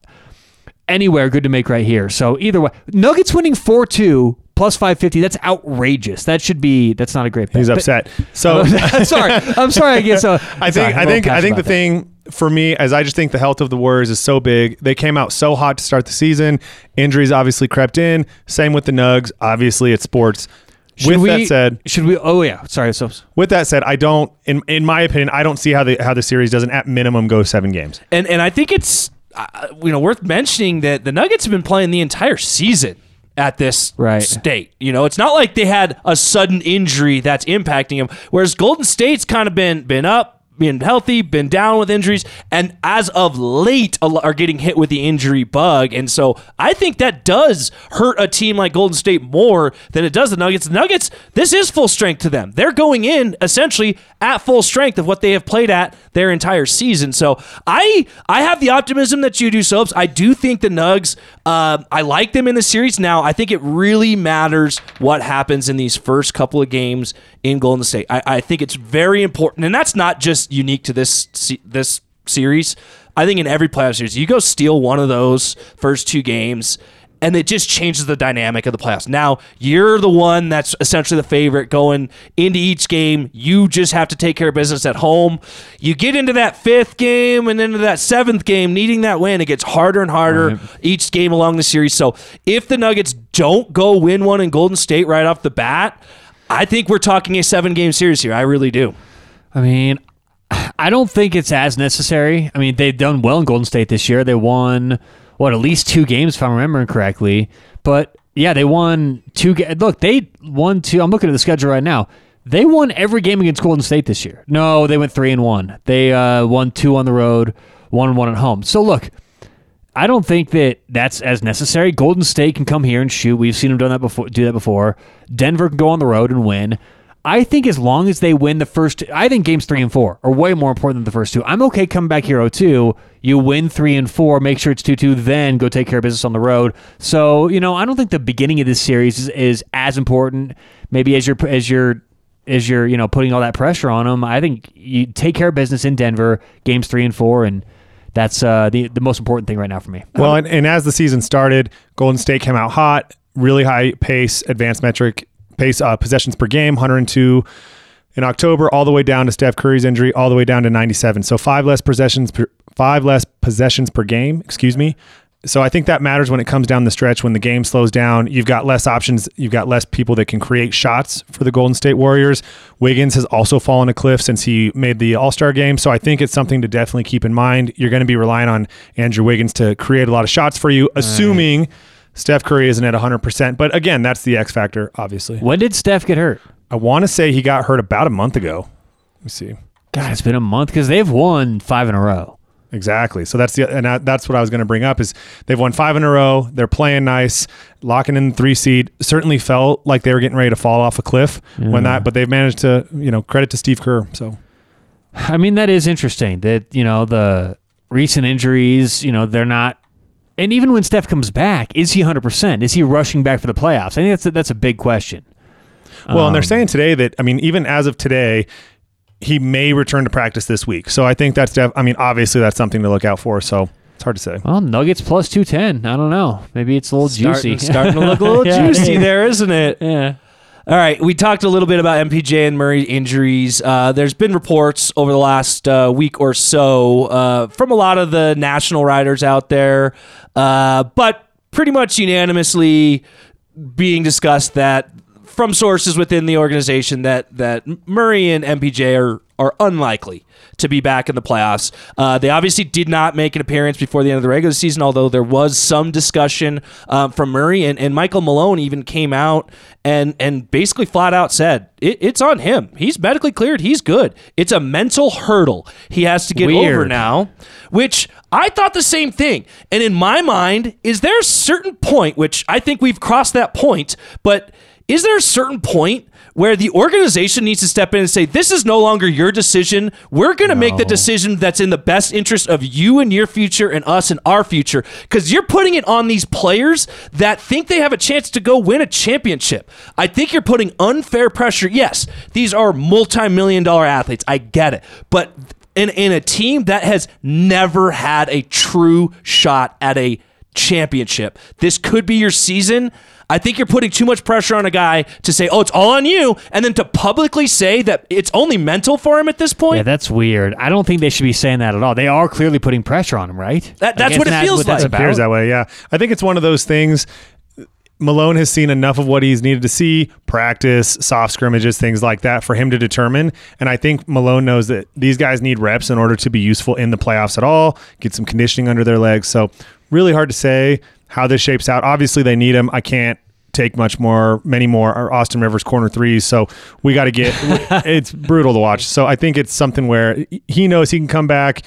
anywhere good to make right here so either way nuggets winning 4-2 plus 550 that's outrageous that should be that's not a great bet He's But- upset. [LAUGHS] So I'm sorry. I'm sorry. I guess. Uh, [LAUGHS] I think I think I think the thing for me as I just think the health of the Warriors is so big. They came out so hot to start the season. Injuries obviously crept in. Same with the Nugs. Obviously, it's sports. with that said, should we? Oh yeah. Sorry. So with that said, I don't in in my opinion, I don't see how the how the series doesn't at minimum go seven games. And and I think it's uh, you know worth mentioning that the Nuggets have been playing the entire season at this Right. state. You know, it's not like they had a sudden injury that's impacting them. Whereas Golden State's kind of been been up, been healthy, been down with injuries, and as of late are getting hit with the injury bug. And so I think that does hurt a team like Golden State more than it does the Nuggets. The Nuggets, this is full strength to them. They're going in essentially at full strength of what they have played at their entire season. So I I have the optimism that you do, Soaps. I do think the Nugs. Uh, I like them in the series now. I think it really matters what happens in these first couple of games in Golden State. I, I think it's very important, and that's not just unique to this this series. I think in every playoff series, you go steal one of those first two games, and it just changes the dynamic of the playoffs. Now you're the one that's essentially the favorite going into each game. You just have to take care of business at home. You get into that fifth game and into that seventh game, needing that win. It gets harder and harder each game along the series. So if the Nuggets don't go win one in Golden State right off the bat, I think we're talking a seven game series here. I really do. I mean, [SIGHS] I don't think it's as necessary. I mean, they've done well in Golden State this year. They won what at least two games, if I'm remembering correctly. But yeah, they won two. Ga- Look, they won two. I'm looking at the schedule right now. They won every game against Golden State this year. No, they went three and one. They uh, won two on the road, one and one at home. So look, I don't think that that's as necessary. Golden State can come here and shoot. We've seen them done that before. Do that before. Denver can go on the road and win. I think as long as they win the first, I think games three and four are way more important than the first two. I'm okay coming back here 0-2. You win three and four, make sure it's 2-2, then go take care of business on the road. So you know, I don't think the beginning of this series is, is as important. Maybe as you're as you're as you're you know putting all that pressure on them. I think you take care of business in Denver, games three and four, and that's uh, the the most important thing right now for me. Well, and, and as the season started, Golden State came out hot, really high pace, advanced metric pace, uh, possessions per game, 102 in October, all the way down to Steph Curry's injury, all the way down to 97. So five less possessions, per, five less possessions per game. Excuse me. So I think that matters when it comes down the stretch. When the game slows down, you've got less options. You've got less people that can create shots for the Golden State Warriors. Wiggins has also fallen a cliff since he made the All Star game. So I think it's something to definitely keep in mind. You're going to be relying on Andrew Wiggins to create a lot of shots for you, assuming Steph Curry isn't at 100%. But again, that's the X factor, obviously. When did Steph get hurt? I want to say he got hurt about a month ago. Let me see. God, it's been a month because they've won five in a row. Exactly. So that's the and that, that's what I was going to bring up is they've won five in a row. They're playing nice, locking in the three seed. Certainly felt like they were getting ready to fall off a cliff when that, but they've managed to you know credit to Steve Kerr. So I mean, that is interesting that, you know, the recent injuries, you know, they're not. And even when Steph comes back, is he 100%? Is he rushing back for the playoffs? I think that's a, that's a big question. well, and they're Um, saying today that I mean even as of today. He may return to practice this week, so I think that's. Def- I mean, obviously that's something to look out for. So it's hard to say. Well, Nuggets plus 210. I don't know. Maybe it's a little Starting, juicy. [LAUGHS] starting to look a little [LAUGHS] Yeah, juicy is. [LAUGHS] there, isn't it? Yeah. All right, we talked a little bit about MPJ and Murray injuries. Uh, there's been reports over the last uh, week or so uh, from a lot of the national writers out there, uh, but pretty much unanimously being discussed that from sources within the organization that that Murray and MPJ are are unlikely to be back in the playoffs. Uh, they obviously did not make an appearance before the end of the regular season, although there was some discussion um, from Murray and, and Michael Malone even came out and and basically flat out said it, it's on him. He's medically cleared. He's good. It's a mental hurdle he has to get over now, which I thought the same thing. And in my mind, is there a certain point, which I think we've crossed that point, but is there a certain point where the organization needs to step in and say, this is no longer your decision. We're going to make the decision that's in the best interest of you and your future and us and our future. Because you're putting it on these players that think they have a chance to go win a championship. I think you're putting unfair pressure. Yes, these are multi million dollar athletes. I get it. But in, in a team that has never had a true shot at a championship. This could be your season. I think you're putting too much pressure on a guy to say, "Oh, it's all on you," and then to publicly say that it's only mental for him at this point. Yeah, that's weird. I don't think they should be saying that at all. They are clearly putting pressure on him, right? That- that's Like, what it feels that's like. about? appears that way. Yeah, I think it's one of those things. Malone has seen enough of what he's needed to see, practice, soft scrimmages, things like that, for him to determine. And I think Malone knows that these guys need reps in order to be useful in the playoffs at all, get some conditioning under their legs. So, really hard to say how this shapes out. Obviously, they need him. I can't take much more, many more are Austin Rivers corner threes. So we got to get. [LAUGHS] it's brutal to watch. So I think it's something where he knows he can come back.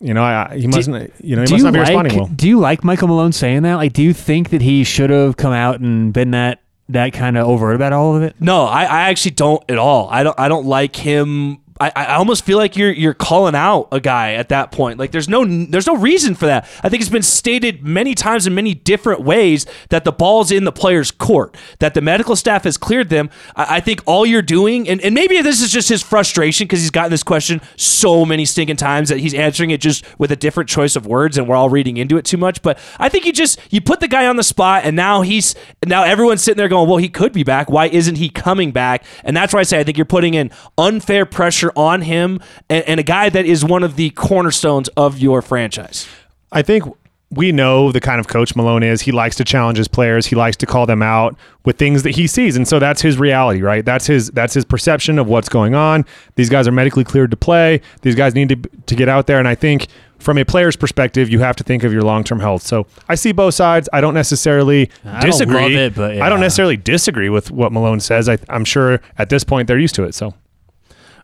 You know, I, he mustn't. You know, he do must you not be like, responding well. Do you like Michael Malone saying that? Like, do you think that he should have come out and been that that kind of overt about all of it? No, I, I actually don't at all. I don't. I don't like him. I, I almost feel like you're you're calling out a guy at that point. Like there's no there's no reason for that. I think it's been stated many times in many different ways that the ball's in the player's court, that the medical staff has cleared them. I, I think all you're doing, and, and maybe this is just his frustration because he's gotten this question so many stinking times that he's answering it just with a different choice of words, and we're all reading into it too much. But I think you just you put the guy on the spot, and now he's now everyone's sitting there going, well, he could be back. Why isn't he coming back? And that's why I say I think you're putting in unfair pressure on him and, and a guy that is one of the cornerstones of your franchise. I think we know the kind of coach Malone is. He likes to challenge his players. He likes to call them out with things that he sees, and so that's his reality, right? That's his that's his perception of what's going on. These guys are medically cleared to play. These guys need to to get out there, and I think from a player's perspective, you have to think of your long term health. So I see both sides. I don't necessarily I don't disagree. love it, but I don't necessarily disagree with what Malone says. I, I'm sure at this point they're used to it. So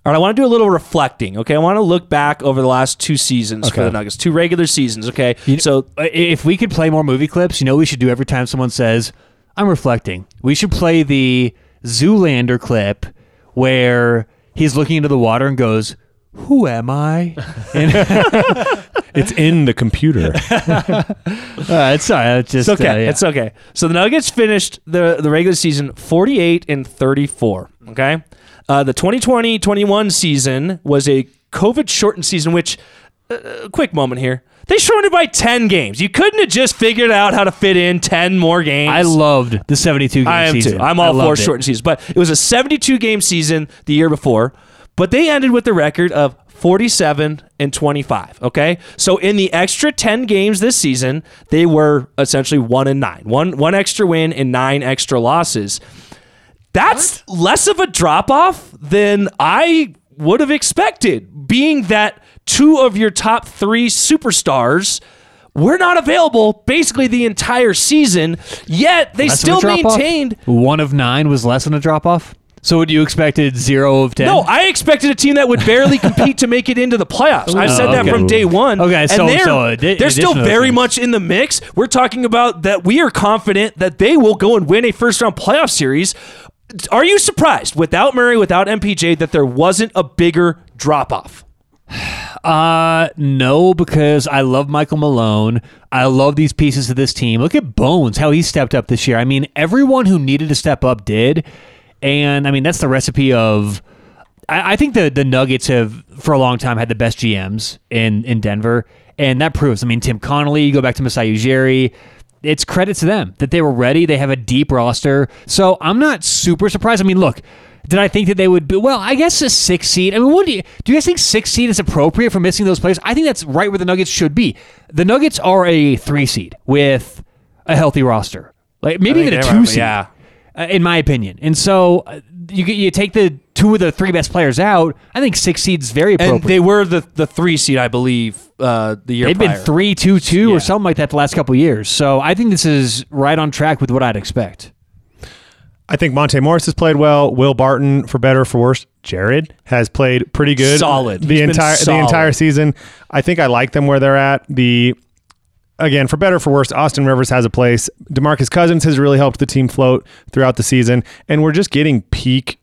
All right, I want to do a little reflecting. Okay, I want to look back over the last two seasons for Okay. the Nuggets, two regular seasons. Okay, You- so I- if we could play more movie clips, you know, what we should do every time someone says, "I'm reflecting." We should play the Zoolander clip where he's looking into the water and goes, "Who am I?" [LAUGHS] It's in the computer. [LAUGHS] uh, it's it's just It's okay. uh, yeah. It's okay. So the Nuggets finished the the regular season 48 and 34. Okay. Uh, the 2020-21 season was a COVID shortened season, which uh, quick moment here. They shortened it by 10 games. You couldn't have just figured out how to fit in 10 more games. I loved the 72 game I am season. too. I'm all for shortened seasons, but it was a 72 game season the year before, but they ended with the record of 47 and 25. Okay, so in the extra 10 games this season, they were essentially one and nine, one one extra win and nine extra losses. That's less of a drop off than I would have expected, being that two of your top three superstars were not available basically the entire season, yet they Less still maintained. One of nine was less than a drop off. So what you expected zero of ten? No, I expected a team that would barely [LAUGHS] compete to make it into the playoffs. I've said Oh, that okay. from day one. Okay, and so- they're, so they're still addition to those very things. much in the mix. We're talking about that we are confident that they will go and win a first round playoff series. Are you surprised without Murray, without MPJ, that there wasn't a bigger drop off? [SIGHS] Uh, no, because I love Michael Malone. I love these pieces of this team. Look at Bones, how he stepped up this year. I mean, everyone who needed to step up did. And I mean, that's the recipe of. I, I think the the Nuggets have for a long time had the best GMs in in Denver, and that proves. I mean, Tim Connolly. You go back to Masai Ujiri. It's credit to them that they were ready. They have a deep roster, so I'm not super surprised. I mean, look. Did I think that they would be? Well, I guess a six seed. I mean, what do you do? You guys think six seed is appropriate for missing those players? I think that's right where the Nuggets should be. The Nuggets are a three seed with a healthy roster, like maybe even a two seed yeah. Uh, in my opinion. And so uh, you you take the two of the three best players out. I think six seeds very appropriate. And they were the, the three seed, I believe, uh, the year They've prior. been three, two, two, Yeah. or something like that the last couple of years. So I think this is right on track with what I'd expect. I think Monte Morris has played well. Will Barton, for better or for worse, Jared has played pretty good. Solid. the He's been entire the entire season. I think I like them where they're at. The again, for better or for worse, Austin Rivers has a place. Demarcus Cousins has really helped the team float throughout the season, and we're just getting peak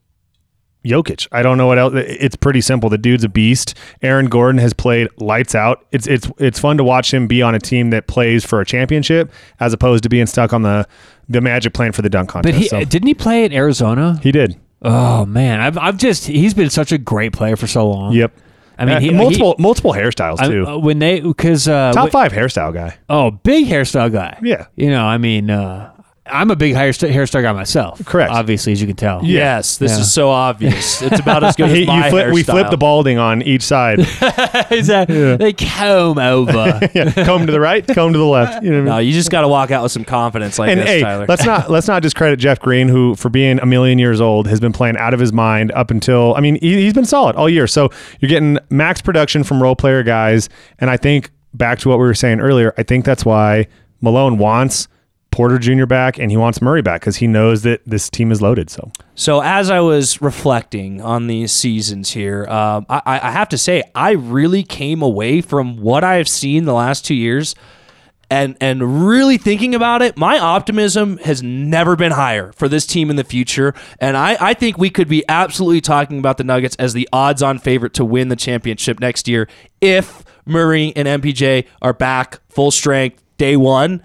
Jokic. I don't know what else. It's pretty simple. The dude's a beast. Aaron Gordon has played lights out. It's it's it's fun to watch him be on a team that plays for a championship as opposed to being stuck on the the Magic plan for the dunk contest. But he So, didn't he play at Arizona? he did. Oh man, I've I've just he's been such a great player for so long. Yep. I mean, he, multiple multiple hairstyles he, too. uh, when they because uh, Top five hairstyle guy. oh big hairstyle guy. Yeah. you know, I mean, uh, I'm a big hairstyle, hairstyle guy myself. Correct. obviously, as you can tell. Yes, this Yeah. is so obvious. It's about as [LAUGHS] good as my you flip, we flip the balding on each side. [LAUGHS] Is that they comb over? [LAUGHS] yeah, comb to the right, comb to the left. You know what I mean? No, you just got to walk out with some confidence like and this, hey, Tyler. let's not let's not discredit Jeff Green, who for being a million years old has been playing out of his mind up until I mean he, he's been solid all year. So you're getting max production from role player guys, and I think back to what we were saying earlier, I think that's why Malone wants Porter Jr. back and he wants Murray back because he knows that this team is loaded. So So as I was reflecting on these seasons here, um, I, I have to say I really came away from what I've seen the last two years, and and really thinking about it, my optimism has never been higher for this team in the future, and I I think we could be absolutely talking about the Nuggets as the odds-on favorite to win the championship next year if Murray and MPJ are back full strength day one.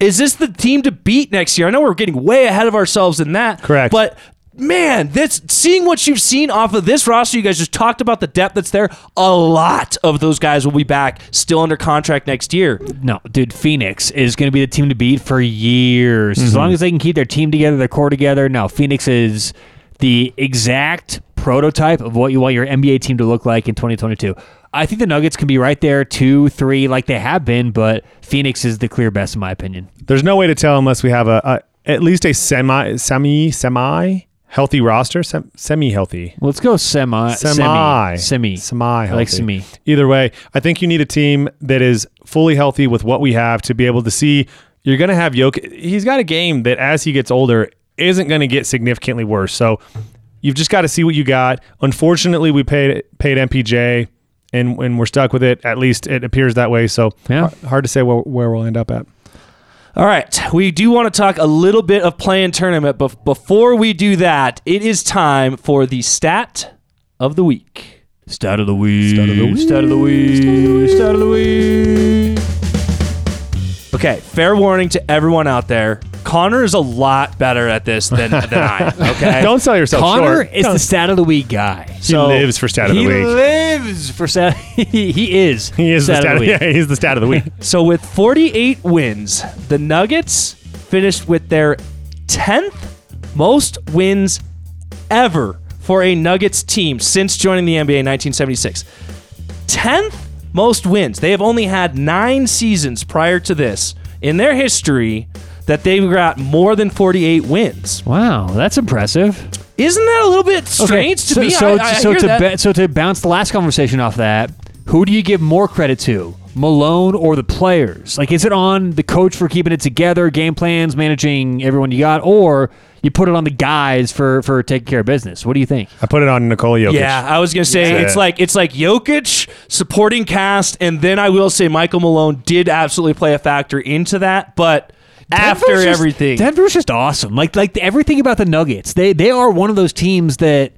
Is this the team to beat next year? I know we're getting way ahead of ourselves in that. Correct. But man, this seeing what you've seen off of this roster, you guys just talked about the depth that's there. A lot of those guys will be back, still under contract next year. No, dude, Phoenix is going to be the team to beat for years. As mm-hmm. long as they can keep their team together, their core together. No, Phoenix is the exact prototype of what you want your NBA team to look like in 2022. I think the Nuggets can be right there, two, three, like they have been, but Phoenix is the clear best in my opinion. there's no way to tell unless we have a, a at least a semi semi semi healthy roster, Sem, semi healthy. Let's go semi, Semi. semi, semi. Healthy. like semi. Either way, I think you need a team that is fully healthy with what we have to be able to see. You're going to have Jokic. He's got a game that, as he gets older, isn't going to get significantly worse. So you've just got to see what you got. Unfortunately, we paid paid MPJ, and and we're stuck with it. At least it appears that way. So Yeah. hard, hard to say where, where we'll end up at. All right, we do want to talk a little bit of play-in tournament, but before we do that, it is time for the stat of the week. Stat of the week. Stat of the week. Stat of the week. Start of the week. Okay, fair warning to everyone out there. Connor is a lot better at this than, than I am. [LAUGHS] Okay, Don't sell yourself Connor short. is the stat of the week guy. he lives for stat of the week. he week. lives for stat. [LAUGHS] he, he is. He is the stat stat. of the week. yeah, he's the stat of the week. [LAUGHS] So with 48 wins, the Nuggets finished with their 10th most wins ever for a Nuggets team since joining the NBA in 1976. 10th most wins. They have only had 9 seasons prior to this in their history that they've got more than 48 wins. Wow, that's impressive. Isn't that a little bit strange to so, me? So, I, I so to that. ba- so to bounce the last conversation off that, who do you give more credit to, Malone or the players? Like, is it on the coach for keeping it together, game plans, managing everyone you got, or you put it on the guys for for taking care of business? What do you think? I put it on Nikola Jokic. Yeah, I was gonna say Yeah. it's like it's like Jokic supporting cast, and then I will say Michael Malone did absolutely play a factor into that, but after Denver's just- everything, Denver's just awesome. Like like everything about the Nuggets. They they are one of those teams that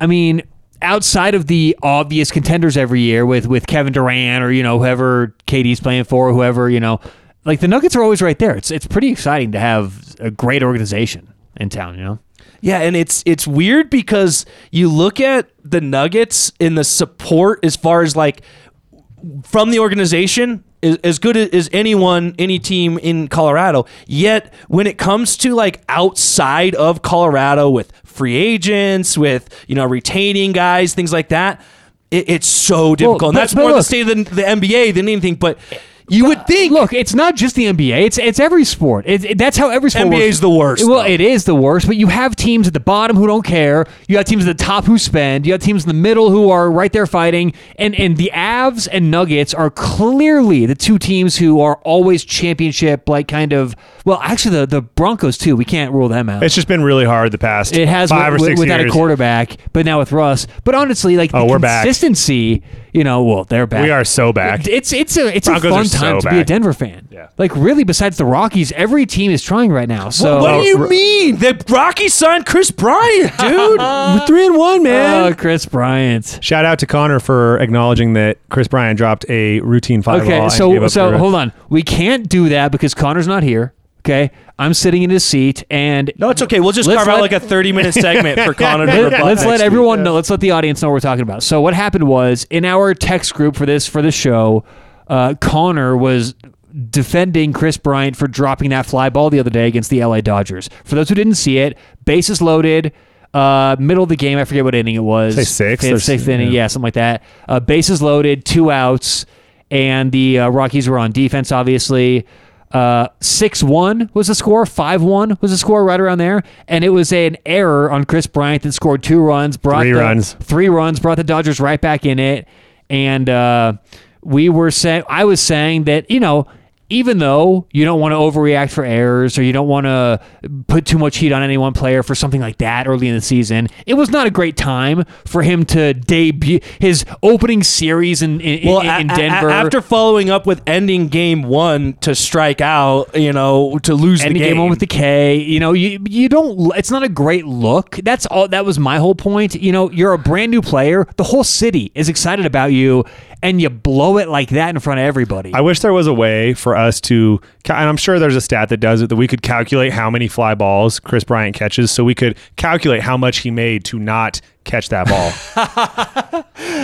I mean, outside of the obvious contenders every year with with Kevin Durant or you know whoever KD's playing for, whoever you know, like the Nuggets are always right there. It's it's pretty exciting to have a great organization in town. You know. Yeah, and it's it's weird because you look at the Nuggets in the support as far as like from the organization as good as anyone, any team in Colorado. Yet when it comes to like outside of Colorado with free agents, with you know retaining guys, things like that, it, it's so difficult. and but- that's but more the state of the, the NBA than anything. But you would think Look, it's not just the NBA. It's it's every sport. It, it- that's how every sport NBA works. is the worst, Well, though. it is the worst. But you have teams at the bottom who don't care. You have teams at the top who spend. You have teams in the middle who are right there fighting. And and the Avs and Nuggets are clearly the two teams who are always championship like kind of. Well, actually, the the Broncos too. We can't rule them out. It's just been really hard the past It has five with, or six without years. a quarterback, but now with Russ. But honestly, like Oh, the we're back. consistency, you know, well, they're back. We are so back. It's it's a it's Broncos a are fun so time to be a. Denver fan. Yeah. Like really, besides the Rockies, every team is trying right now. So what do you mean? The Rockies signed Kris Bryant, [LAUGHS] dude. Three and one, oh, man. Oh, Kris Bryant. Shout out to Connor for acknowledging that Kris Bryant dropped a routine five ball. Okay, so so hold on. We can't do that because Connor's not here. Okay, I'm sitting in his seat, and No, it's okay. We'll just Let's carve out like a 30 minute segment for Connor to let, let's let next week. everyone know. Let's let the audience know what we're talking about. So what happened was in our text group for this for the show, uh, Connor was defending Kris Bryant for dropping that fly ball the other day against the LA Dodgers. For those who didn't see it, bases loaded. Uh, middle of the game, I forget what inning it was. Say sixth Fifth, sixth inning, yeah. yeah, something like that. Uh, bases loaded, two outs, and the uh, Rockies were on defense. Obviously, uh, six one was the score. Five one was the score, right around there. And it was an error on Kris Bryant that scored two runs, brought Three the- runs. three runs, brought the Dodgers right back in it. And uh, we were saying, I was saying that you know. Even though you don't want to overreact for errors or you don't want to put too much heat on any one player for something like that early in the season, it was not a great time for him to debut his opening series in in, Well, in, in a- a- Denver. after following up with ending game one to strike out, you know, to lose and the the game. game on with the K. You know, you you don't. It's not a great look. That's all. That was my whole point. You know, you're a brand new player. The whole city is excited about you, and you blow it like that in front of everybody. I wish there was a way for us to, and I'm sure there's a stat that does it, that we could calculate how many fly balls Kris Bryant catches, so we could calculate how much he made to not catch that ball.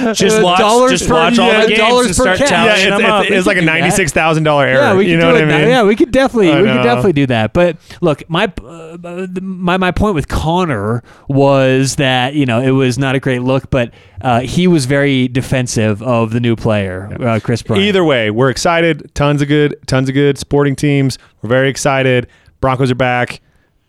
[LAUGHS] just watch, dollars just per- watch all yeah, the games and start tallying yeah, it's, them it's- up. it's like a ninety-six thousand dollar error. Yeah, we you know what I mean? Yeah, we could definitely I we could definitely do that. But look, my uh, my my point with Connor was that you know it was not a great look, but uh, he was very defensive of the new player, uh, Kris Bryant. Either way, we're excited. Tons of good, tons of good sporting teams. We're very excited. Broncos are back.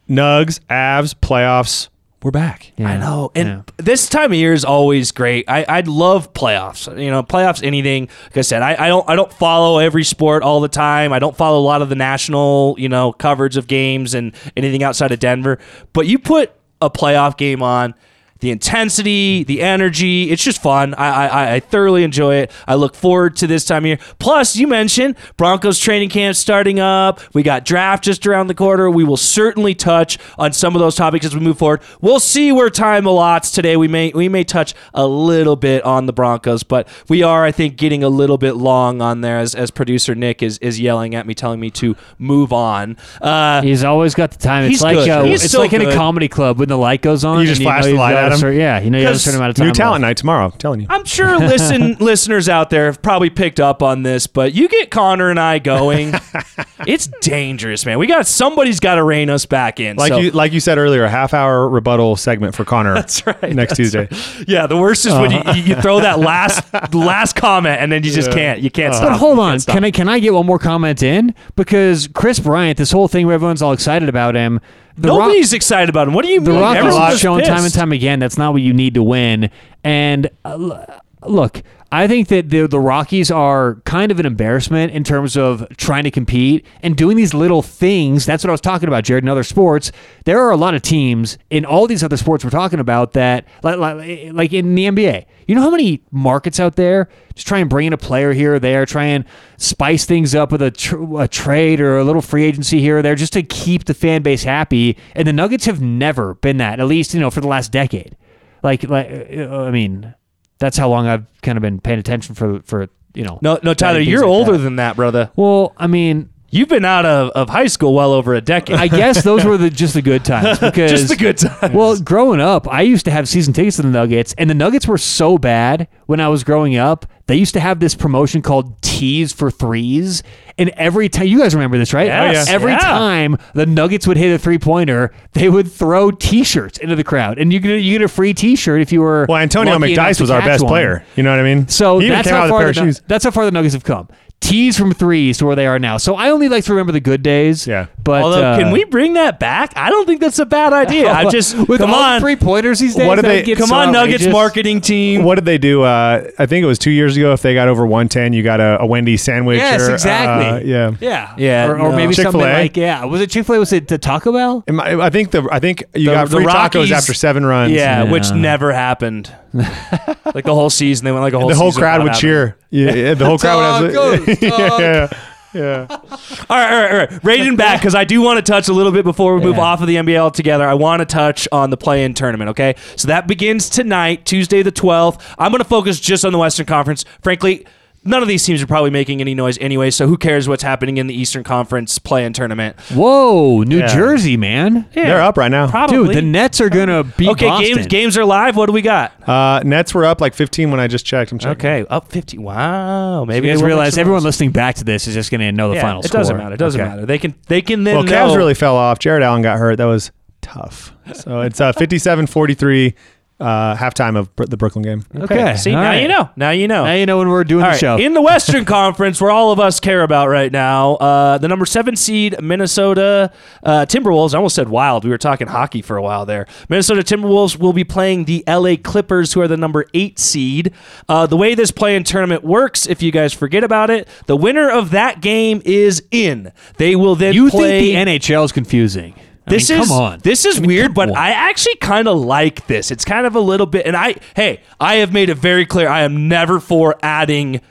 Nugs, Avs, playoffs. We're back. Yeah. I know. And Yeah. this time of year is always great. I, I'd love playoffs. You know, playoffs anything. Like I said, I, I don't I don't follow every sport all the time. I don't follow a lot of the national, you know, coverage of games and anything outside of Denver. But you put a playoff game on, the intensity, the energy, it's just fun. I, I I thoroughly enjoy it. I look forward to this time of year. Plus, you mentioned Broncos training camp starting up. We got draft just around the corner. We will certainly touch on some of those topics as we move forward. We'll see where time allots today. We may we may touch a little bit on the Broncos, but we are, I think, getting a little bit long on there as, as producer Nick is is yelling at me, telling me to move on. Uh, He's always got the time. It's He's like good. uh, He's it's so like in a comedy club when the light goes on. You just and flash know the you've light got at a him? cer- yeah, you know you have a 'Cause certain amount of time. New talent left. night tomorrow. I'm telling you. I'm sure listen [LAUGHS] listeners out there have probably picked up on this, but you get Connor and I going, [LAUGHS] it's dangerous, man. We got somebody's got to rein us back in. Like So- you, like you said earlier, a half hour rebuttal segment for Connor. [LAUGHS] That's right. Next that's Tuesday. right. Yeah, the worst is when you, you throw that last last comment and then you just can't you can't uh, stop. But hold on, stop. can I can I get one more comment in because Kris Bryant, this whole thing where everyone's all excited about him. The Rock- Nobody's excited about him. What do you the mean? Rockies Everyone's shown time and time again that's not what you need to win. And uh, look, I think that the the Rockies are kind of an embarrassment in terms of trying to compete and doing these little things. That's what I was talking about, Jared. In other sports, there are a lot of teams in all these other sports we're talking about that, like, like, like in the NBA. You know how many markets out there just try and bring in a player here or there, try and spice things up with a, tr- a trade or a little free agency here or there, just to keep the fan base happy. And the Nuggets have never been that, at least you know for the last decade. Like, like uh, I mean that's how long I've kind of been paying attention for for you know. No, no, Tyler, you're like older that. than that, brother. Well, I mean, You've been out of, of high school well over a decade. I guess those were the just the good times [LAUGHS] because Just the good times. Well, growing up, I used to have season tickets to the Nuggets, and the Nuggets were so bad when I was growing up. They used to have this promotion called Tees for Threes, and every time you guys remember this, right? Yes. Yeah. Every Yeah. time the Nuggets would hit a three pointer, they would throw T-shirts into the crowd, and you get you get a free T-shirt if you were. Well, Antonio McDyess was our best one. player. You know what I mean? So that's how far the, that's how far the Nuggets have come. Tees from threes to where they are now. So I only like to remember the good days. Yeah. But Although, uh, can we bring that back? I don't think that's a bad idea. I [LAUGHS] just with come all on, three pointers these days. What did they- would get come so on, Nuggets marketing team. What did they do? Uh, I think it was two years ago. If they got over 110, you got a, a Wendy's sandwich. Yes, or, exactly. uh, yeah. Yeah, Yeah, or, or no. maybe something Chick-fil-A? like yeah. Was it Chick Fil A? Was it the Taco Bell? I I think the I think you The- got the free Rockies- tacos after seven runs. Yeah, Yeah. which never happened. [LAUGHS] like the whole season, they went like a whole. the whole season crowd would happening. cheer. Yeah, yeah, the whole crowd would. Tacos, yeah, yeah, yeah. All right, all right, all right. Raiden back [LAUGHS] because I do want to touch a little bit before we move Yeah. off of the NBA altogether. I want to touch on the play-in tournament. Okay, so that begins tonight, Tuesday the twelfth. I'm going to focus just on the Western Conference. Frankly. None of these teams are probably making any noise anyway, so who cares what's happening in the Eastern Conference play-in tournament? Whoa, New Yeah. Jersey, man. Yeah, They're up right now. Probably. Dude, the Nets are gonna beat okay, Boston. games games are live. What do we got? Uh, Nets were up like 15 when I just checked. I'm checking. Okay, up 50. Wow, maybe You guys they will make realize everyone noise. listening back to this is just gonna know the Yeah, final it score. doesn't matter. It doesn't Okay. matter. They can they can then Well, know. Cavs really fell off. Jarrett Allen got hurt. That was tough. So it's uh, 57-43 uh, halftime of the Brooklyn game. Okay, See, all now right. you know. Now you know. Now you know when we're doing All the right, show. In the Western [LAUGHS] Conference, where all of us care about right now, uh, the number seven seed Minnesota uh, Timberwolves. I almost said Wild. We were talking hockey for a while there. Minnesota Timberwolves will be playing the LA Clippers, who are the number eight seed. Uh, the way this play-in tournament works, if you guys forget about it, the winner of that game is in. They will then you play. think the NHL is confusing? This mean, is come on. This is I mean, weird, but on. I actually kind of like this. It's kind of a little bit, and I hey, I have made it very clear I am never for adding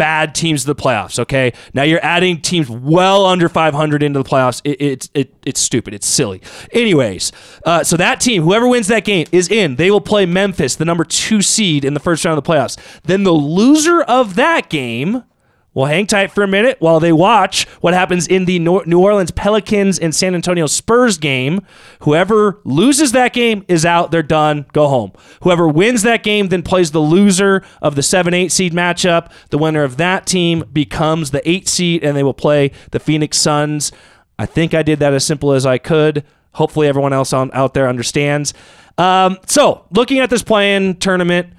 bad teams to the playoffs. Okay, now you're adding teams well under 500 into the playoffs. It, it's it, it's stupid. It's silly. Anyways, uh, so that team, whoever wins that game, is in. They will play Memphis, the number two seed in the first round of the playoffs. Then the loser of that game. Well, hang tight for a minute while they watch what happens in the New Orleans Pelicans and San Antonio Spurs game. Whoever loses that game is out. They're done. Go home. Whoever wins that game then plays the loser of the 7 8 seed matchup. The winner of that team becomes the 8 seed, and they will play the Phoenix Suns. I think I did that as simple as I could. Hopefully, everyone else on, out there understands. Um, so, looking at this play-in tournament,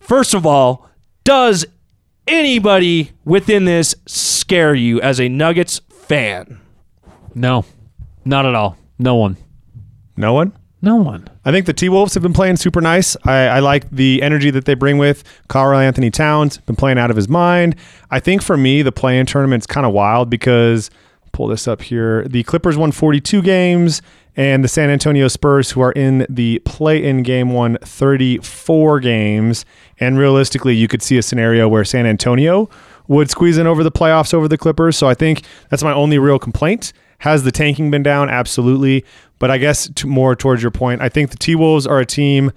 first of all, does anybody within this scare you as a Nuggets fan? no, not at all. No one. No one? No one. I think the T Wolves have been playing super nice. I, I like the energy that they bring with Karl-Anthony Towns, been playing out of his mind. I think for me, the play in tournament's kind of wild because pull this up here. The Clippers won 42 games, and the San Antonio Spurs, who are in the play in game, won 34 games. And realistically, you could see a scenario where San Antonio would squeeze in over the playoffs over the Clippers. So I think that's my only real complaint. Has the tanking been down? Absolutely. But I guess to more towards your point, I think the T Wolves are a team.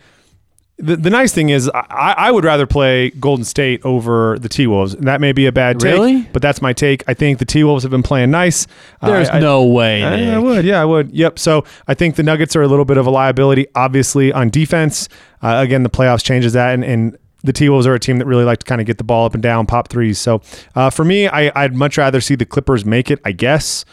The, the nice thing is, I, I would rather play Golden State over the T Wolves. And that may be a bad take, Really? but that's my take. I think the T Wolves have been playing nice. There's I- I- no way. I, I would, yeah, I would. Yep. So I think the Nuggets are a little bit of a liability, obviously, on defense. Uh, again, the playoffs changes that, and, and the T Wolves are a team that really like to kind of get the ball up and down, pop threes. So uh, for me, I, I'd much rather see the Clippers make it, I guess.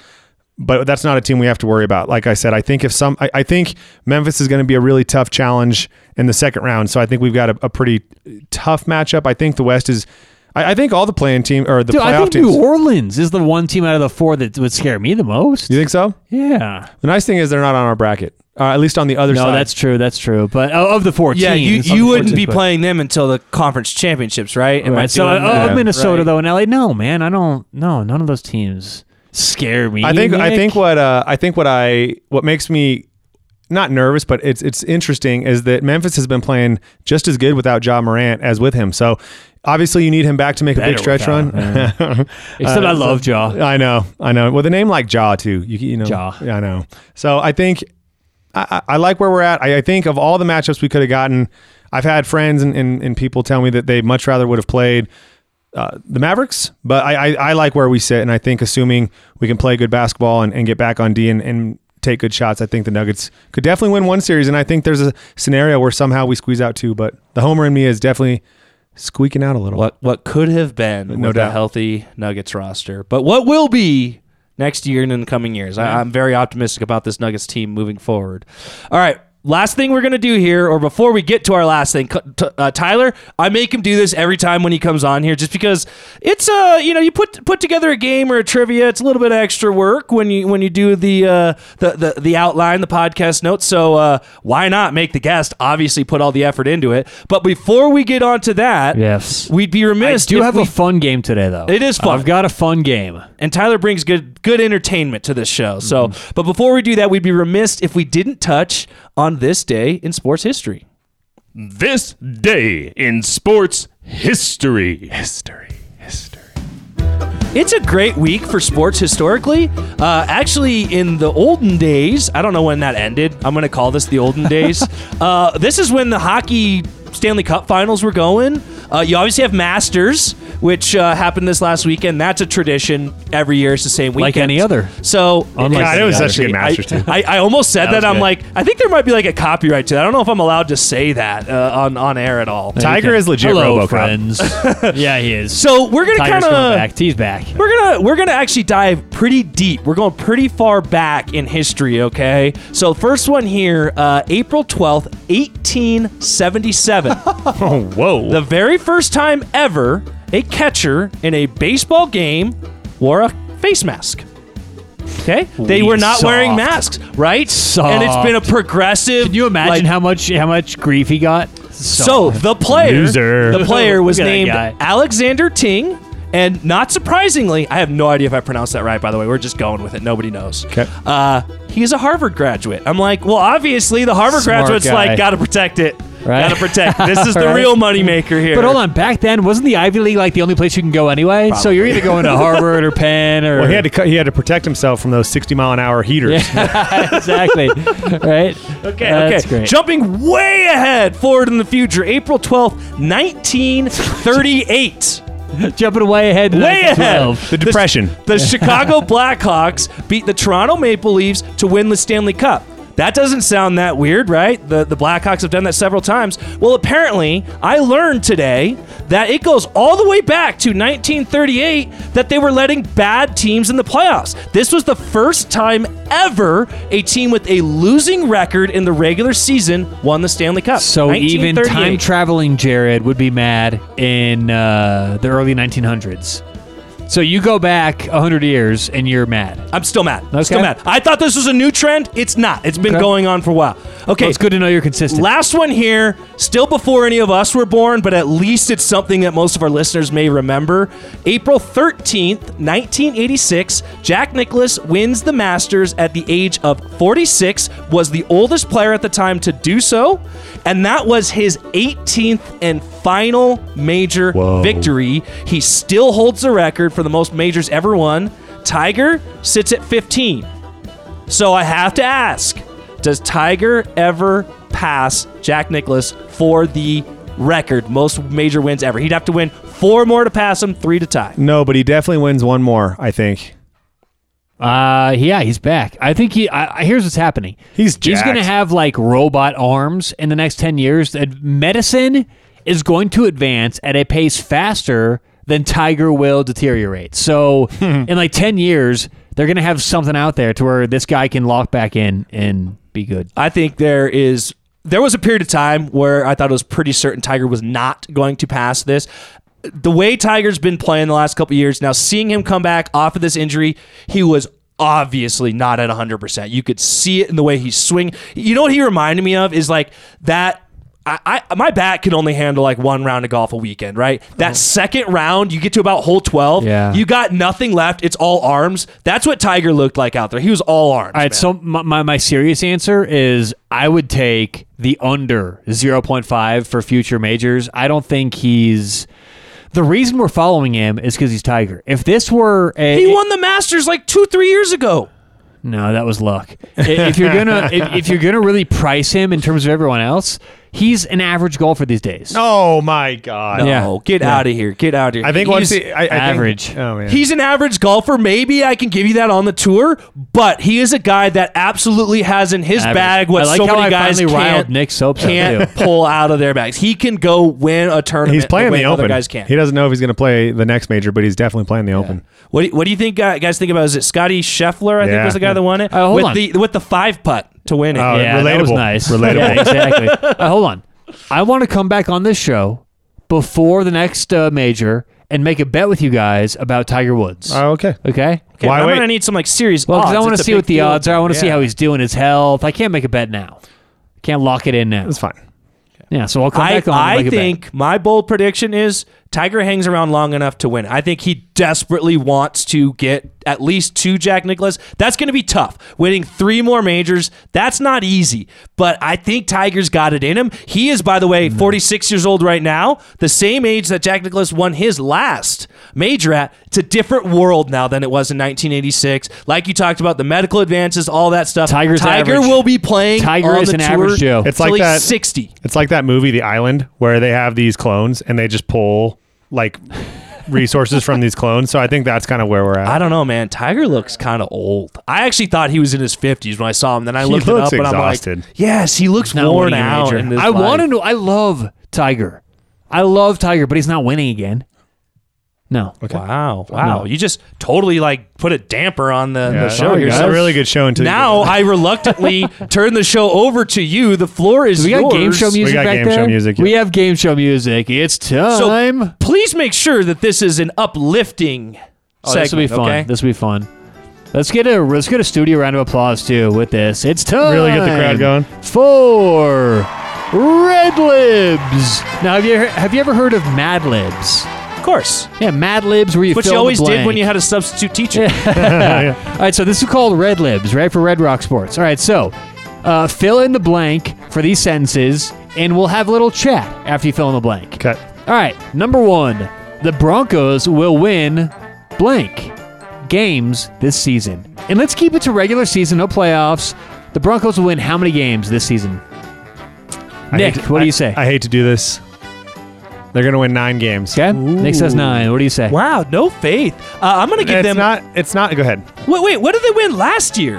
But that's not a team we have to worry about. Like I said, I think if some, I, I think Memphis is going to be a really tough challenge in the second round. So I think we've got a, a pretty tough matchup. I think the West is I, I think all the playing team or the Dude, I playoff think teams. New Orleans is the one team out of the four that would scare me the most. you think so? Yeah. The nice thing is they're not on our bracket. Uh, at least on the other No, side. No, that's true. That's true. But uh, of the four Yeah, you, teams, of you wouldn't 14, be but- playing them until the conference championships, right? Am I Right. So doing uh, that? of Minnesota Right. though in LA, no man, I don't. No, none of those teams scare me. I think I think what uh, I think what I what makes me not nervous, but it's it's interesting is that Memphis has been playing just as good without Ja Morant as with him. So obviously you need him back to make a big stretch run. [LAUGHS] Except Uh, I love Ja. I know, I know. With a name like Ja too, you you know, Ja. Yeah, I know. So I think I, I like where we're at. I, I think of all the matchups we could have gotten, I've had friends and, and, and people tell me that they much rather would have played uh, the Mavericks, but I, I, I like where we sit, and I think assuming we can play good basketball and, and get back on D and, and take good shots, I think the Nuggets could definitely win one series, and I think there's a scenario where somehow we squeeze out two, but the homer in me is definitely squeaking out a little. what what could have been No doubt. a healthy Nuggets roster, but what will be next year and in the coming years. I, I'm very optimistic about this Nuggets team moving forward. All right. Last thing we're gonna do here, or before we get to our last thing, uh, Tyler, I make him do this every time when he comes on here, just because it's uh, you know, you put put together a game or a trivia. It's a little bit of extra work when you when you do the uh, the, the the outline, the podcast notes. So uh, why not make the guest obviously put all the effort into it? But before we get on to that, Yes. we'd be I remiss. do have we- a fun game today, though. It is fun. I've got a fun game. and Tyler brings good good entertainment to this show. So, Mm-hmm. but before we do that, we'd be remiss if we didn't touch on this day in sports history. This day in sports history. history, history. It's a great week for sports historically. Uh, actually, in the olden days, I don't know when that ended. I'm going to call this the olden days. [LAUGHS] uh, this is when the hockey Stanley Cup finals were going. Uh, you obviously have Masters, which uh, happened this last weekend. That's a tradition every year. It's the same weekend. Like any other. So, Unlike God, it was any such a good Masters too. I, I almost said that. was I'm good. like, I think there might be like a copyright to that. I don't know if I'm allowed to say that uh, on on air at all. Tiger is legit Hello, RoboCop. friends. [LAUGHS] yeah, he is. So we're gonna Tiger's kind of back. T's back. we're gonna we're gonna actually dive pretty deep. We're going pretty far back in history. Okay, so first one here, uh, April twelfth, eighteen seventy seven. [LAUGHS] Oh, whoa. the very first time ever a catcher in a baseball game wore a face mask. Okay, they were not wearing masks, right? And it's been a progressive. Can you imagine like, how much how much grief he got? So the player, Loser. the player [LAUGHS] was Look at that named. Alexander Tyng, and not surprisingly, I have no idea if I pronounced that right. By the way, we're just going with it. Nobody knows. Okay. Uh, he's a Harvard graduate. I'm like, well, obviously the Harvard Smart graduate's guy. like, gotta protect it. Right. Gotta protect. This is [LAUGHS] the Right. real moneymaker here. But hold on, back then wasn't the Ivy League like the only place you can go anyway? So you're either going to Harvard or [LAUGHS] Penn or well, he had to cut, he had to protect himself from those 60 mile an hour heaters. yeah, [LAUGHS] exactly, right? Okay, That's okay. great. Jumping way ahead, forward in the future, April 12th, 1938. Jumping way ahead. Way ahead. The depression. The Chicago Blackhawks beat the Toronto Maple Leafs to win the Stanley Cup. That doesn't sound that weird, right? The the Blackhawks have done that several times. Well, apparently, I learned today that it goes all the way back to 1938 that they were letting bad teams in the playoffs. This was the first time ever a team with a losing record in the regular season won the Stanley Cup. So even time traveling Jared would be mad in uh, the early 1900s. So you go back 100 years and you're mad. I'm still mad. Okay. Still mad. I thought this was a new trend. It's not. It's been Okay. going on for a while. Okay. Well, it's good to know you're consistent. Last one here, still before any of us were born, but at least it's something that most of our listeners may remember. April 13th, 1986, Jack Nicklaus wins the Masters at the age of 46, was the oldest player at the time to do so, and that was his 18th and final major Whoa. victory. He still holds the record for the most majors ever won. Tiger sits at 15. So I have to ask Does Tiger ever pass Jack Nicklaus for the record, most major wins ever? He'd have to win four more to pass him, three to tie. No, but he definitely wins one more, I think. Uh, yeah, he's back. I think he. I, I- here's what's happening. He's he's going to have like robot arms in the next ten years. That medicine is going to advance at a pace faster than Tiger will deteriorate. So [LAUGHS] in like ten years, they're going to have something out there to where this guy can lock back in and be good. I think there is. There was a period of time where I thought it was pretty certain Tiger was not going to pass this. the way Tiger's been playing the last couple years, now seeing him come back off of this injury, he was obviously not at 100%. You could see it in the way he's swing. You know what he reminded me of is like that I, I my bat can only handle like one round of golf a weekend, right? That uh-huh. second round, you get to about hole 12, Yeah. you got nothing left. It's all arms. That's what Tiger looked like out there. He was all arms. All right, man. so my, my, my serious answer is I would take the under 0.5 for future majors. I don't think he's. The reason we're following him is because he's Tiger. If this were a. he won the Masters like 2-3 years ago. No, that was luck. [LAUGHS] If you're gonna if, if you're gonna really price him in terms of everyone else, he's an average golfer these days. Oh my god. No, Yeah. get Yeah. out of here. Get out of here. I think He's- once the, I, I think- average. oh man. He's an average golfer. Maybe I can give you that on the tour, but he is a guy that absolutely has in his Average. bag what I like so how many I guys finally riled can't, Nick Soaps up, can't pull out of their bags. He can go win a tournament. He's playing the, way the other open. guys can't. He doesn't know if he's going to play the next major, but he's definitely playing the open. What do, what do you think, uh, guys? Think about? Is it Scottie Scheffler? I think Yeah. was the guy that won it Uh, hold with on. the with the five putt to win it. Oh, yeah, that was nice. Relatable. Yeah, exactly. [LAUGHS] Uh, hold on. I want to come back on this show before the next uh, major and make a bet with you guys about Tiger Woods. Oh, okay. okay. okay, why I'm wait? gonna need some like serious. Well, because odds. I want to see what the deal. odds are. I want to see how he's doing his health. I can't make a bet now. Can't lock it in now. That's fine. Yeah, so I'll come I, back on. and I make a bet. think my bold prediction is Tiger hangs around long enough to win. I think he desperately wants to get at least two Jack Nicklaus. That's going to be tough. Winning three more majors, that's not easy. But I think Tiger's got it in him. He is, by the way, Mm. 46 years old right now, the same age that Jack Nicklaus won his last major at. It's a different world now than it was in 1986. Like you talked about, the medical advances, all that stuff. Tiger's Tiger average. will be playing Tiger on is the an tour average Joe. It's till like he's that- 60. It's like that movie, The Island, where they have these clones and they just pull like resources from these clones. So I think that's kind of where we're at. I don't know, man. Tiger looks kind of old. I actually thought he was in his fifties when I saw him. Then I He looked it looks up, and I'm like, yes, he looks Not worn out. in his I want to know. I love Tiger. I love Tiger, but he's not winning again. No. Wow, wow! You just totally like put a damper on the, Yeah, the show. It's a really good show until now I [LAUGHS] reluctantly turn the show over to you. The floor is we got yours. game show music got back game show there? music, We have game show music. It's time. So please make sure that this is an uplifting oh, segment. this will be fun. Okay? This will be fun. Let's get a let's get a studio round of applause too with this. It's time. Really get the crowd going. For Red Libs. Now have you have you ever heard of Mad Libs? Of course, Yeah, Mad Libs where you which fill you in the always did when you had a substitute teacher. [LAUGHS] [LAUGHS] All right, so this is called Red Libs, right? For Red Rock Sports. All right, so uh, fill in the blank for these sentences, and we'll have a little chat after you fill in the blank. Cut. All right, number one the Broncos will win blank games this season. And let's keep it to regular season, no playoffs. The Broncos will win how many games this season? I Nick, to- what do you say? I hate to do this. They're going to win nine games. Okay, Nick says nine. What do you say? wow, no faith. Uh, I'm gonna give It's them. not. It's not. Go ahead. wait, wait. What did they win last year?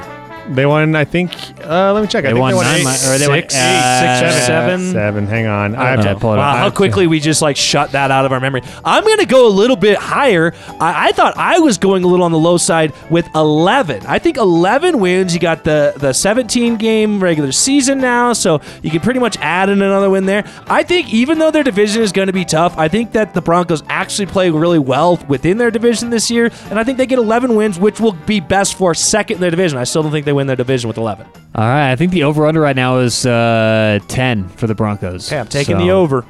They won. I think. Uh, let me check. I think won they won nine eight, li- or they won- six, uh, six, seven. seven. Seven. Hang on. I have to pull it up. Wow, I how quickly we just like shut that out of our memory. I'm going to go a little bit higher. I, I thought I was going a little on the low side with 11. I think 11 wins. You got the the 17 game regular season now, so you can pretty much add in another win there. I think even though their division is going to be tough, I think that the Broncos actually play really well within their division this year, and I think they get 11 wins, which will be best for second in their division. I still don't think they win their division with 11. All right, I think the over under right now is uh, 10 for the Broncos. Okay, I'm taking So, the over.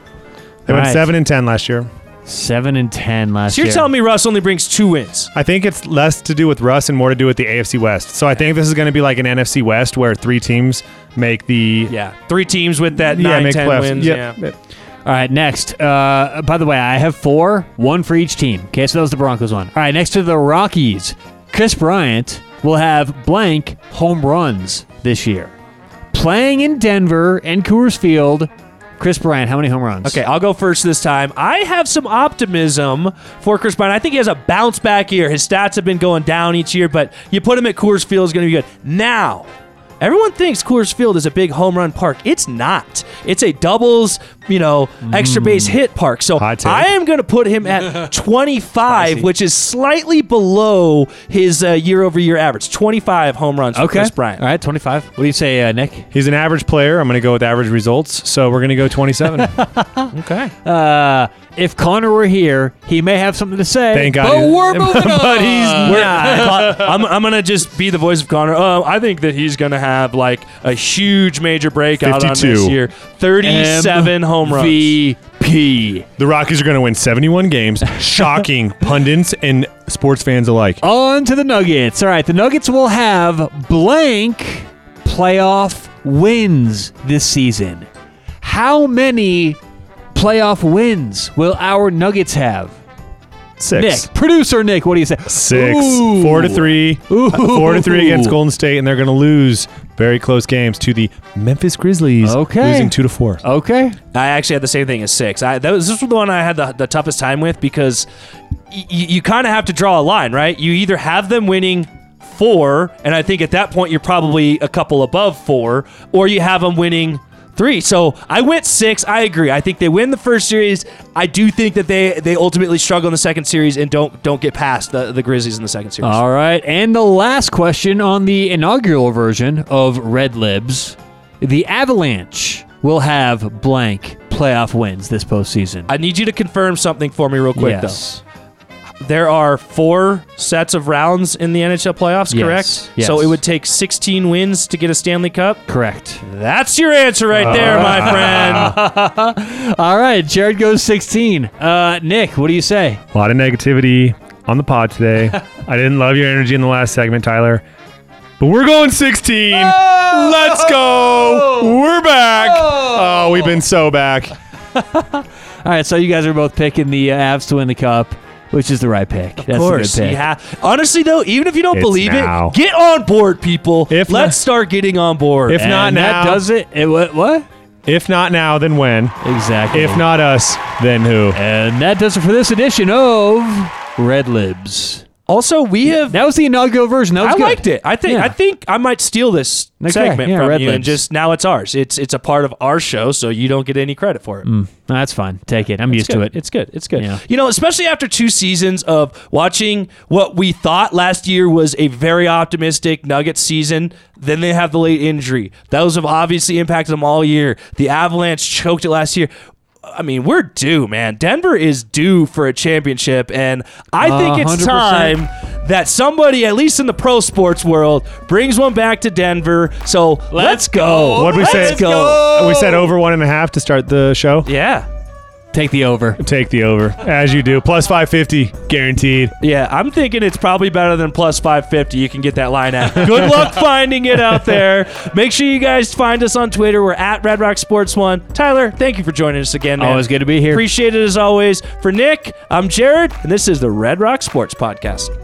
They went Alright. seven and ten last year. 7 and 10 last year. So you're year. telling me Russ only brings two wins? I think it's less to do with Russ and more to do with the AFC West. So I think this is going to be like an NFC West where three teams make the Yeah, three teams with that yeah nine, make 10 playoffs. wins. Yep. Yeah. All right, next. Uh, by the way, I have four, one for each team. Okay, so that was the Broncos one. All right, next to the Rockies, Kris Bryant will have blank home runs this year. Playing in Denver and Coors Field, Kris Bryant, how many home runs? Okay, I'll go first this time. I have some optimism for Kris Bryant. I think he has a bounce back year. His stats have been going down each year, but you put him at Coors Field is going to be good. Now, Everyone thinks Coors Field is a big home run park. It's not. It's a doubles, you know, extra base hit park. So I am going to put him at [LAUGHS] 25, which is slightly below his uh, year-over-year average. 25 home runs for Okay. Kris Bryant. All right, 25. What do you say, uh, Nick? He's an average player. I'm going to go with average results. So we're going to go 27. [LAUGHS] Okay. Uh, if Connor were here, he may have something to say. Thank God But he- we're [LAUGHS] moving on. but he's Nah, [LAUGHS] I'm, I'm gonna just be the voice of Connor. Uh, I think that he's gonna have like a huge major breakout on this year. 37 home runs. MVP. The Rockies are going to win 71 games, [LAUGHS] shocking pundits and sports fans alike. On to the Nuggets. All right, the Nuggets will have blank playoff wins this season. How many playoff wins will our Nuggets have? Six. Nick, producer Nick, what do you say? Six. Ooh. Four to three. Ooh. Uh, four to three against Golden State, and they're going to lose very close games to the Memphis Grizzlies. Okay. Losing two to four. Okay. I actually had the same thing as six. I, that was, this was the one I had the, the toughest time with because y- y- you kind of have to draw a line, right? You either have them winning four, and I think at that point you're probably a couple above four, or you have them winning three. So I went six. I agree. I think they win the first series. I do think that they they ultimately struggle in the second series and don't don't get past the, the Grizzlies in the second series. All right. And the last question on the inaugural version of Red Libs the Avalanche will have blank playoff wins this postseason. I need you to confirm something for me real quick yes. though. There are four sets of rounds in the NHL playoffs, correct? Yes. So it would take 16 wins to get a Stanley Cup. Correct. That's your answer right there, my friend. [LAUGHS] All right. Jared goes 16. Uh, Nick, what do you say? A lot of negativity on the pod today. [LAUGHS] I didn't love your energy in the last segment, Tyler. But we're going 16. Let's go. We're back. Oh, we've been so back. [LAUGHS] All right. So you guys are both picking the uh, Avs to win the Cup, which is the right pick. That's Of course. a good pick. Yeah. Honestly, though, even if you don't It's believe now. it, get on board, people. If Let's not- start getting on board. If not And that now, does it. it what? what? if not now, then when? Exactly. If not us, then who? And that does it for this edition of Red Libs. Also, we have That was the inaugural version. That was I good. liked it. I think Yeah. I think I might steal this Okay, segment yeah, from Red you and Lips. just now it's ours. It's it's a part of our show, so you don't get any credit for it. Mm. No, that's fine. Take it. I'm used to it. It's good. It's good. Yeah. You know, especially after two seasons of watching what we thought last year was a very optimistic Nuggets season. Then they have the late injury. Those have obviously impacted them all year. The Avalanche choked it last year. I mean, we're due, man. Denver is due for a championship, and I think it's uh, 100%. time that somebody, at least in the pro sports world, brings one back to Denver. So let's, go. What'd we say? Let's say? go. We said over one and a half to start the show. Yeah. Take the over. Take the over, as you do. Plus 550, guaranteed. Yeah, I'm thinking it's probably better than plus 550. You can get that line at. [LAUGHS] Good luck finding it out there. Make sure you guys find us on Twitter. We're at Red Rock Sports One. Tyler, thank you for joining us again, man. Always good to be here. Appreciate it as always. For Nick, I'm Jared, and this is the Red Rock Sports Podcast.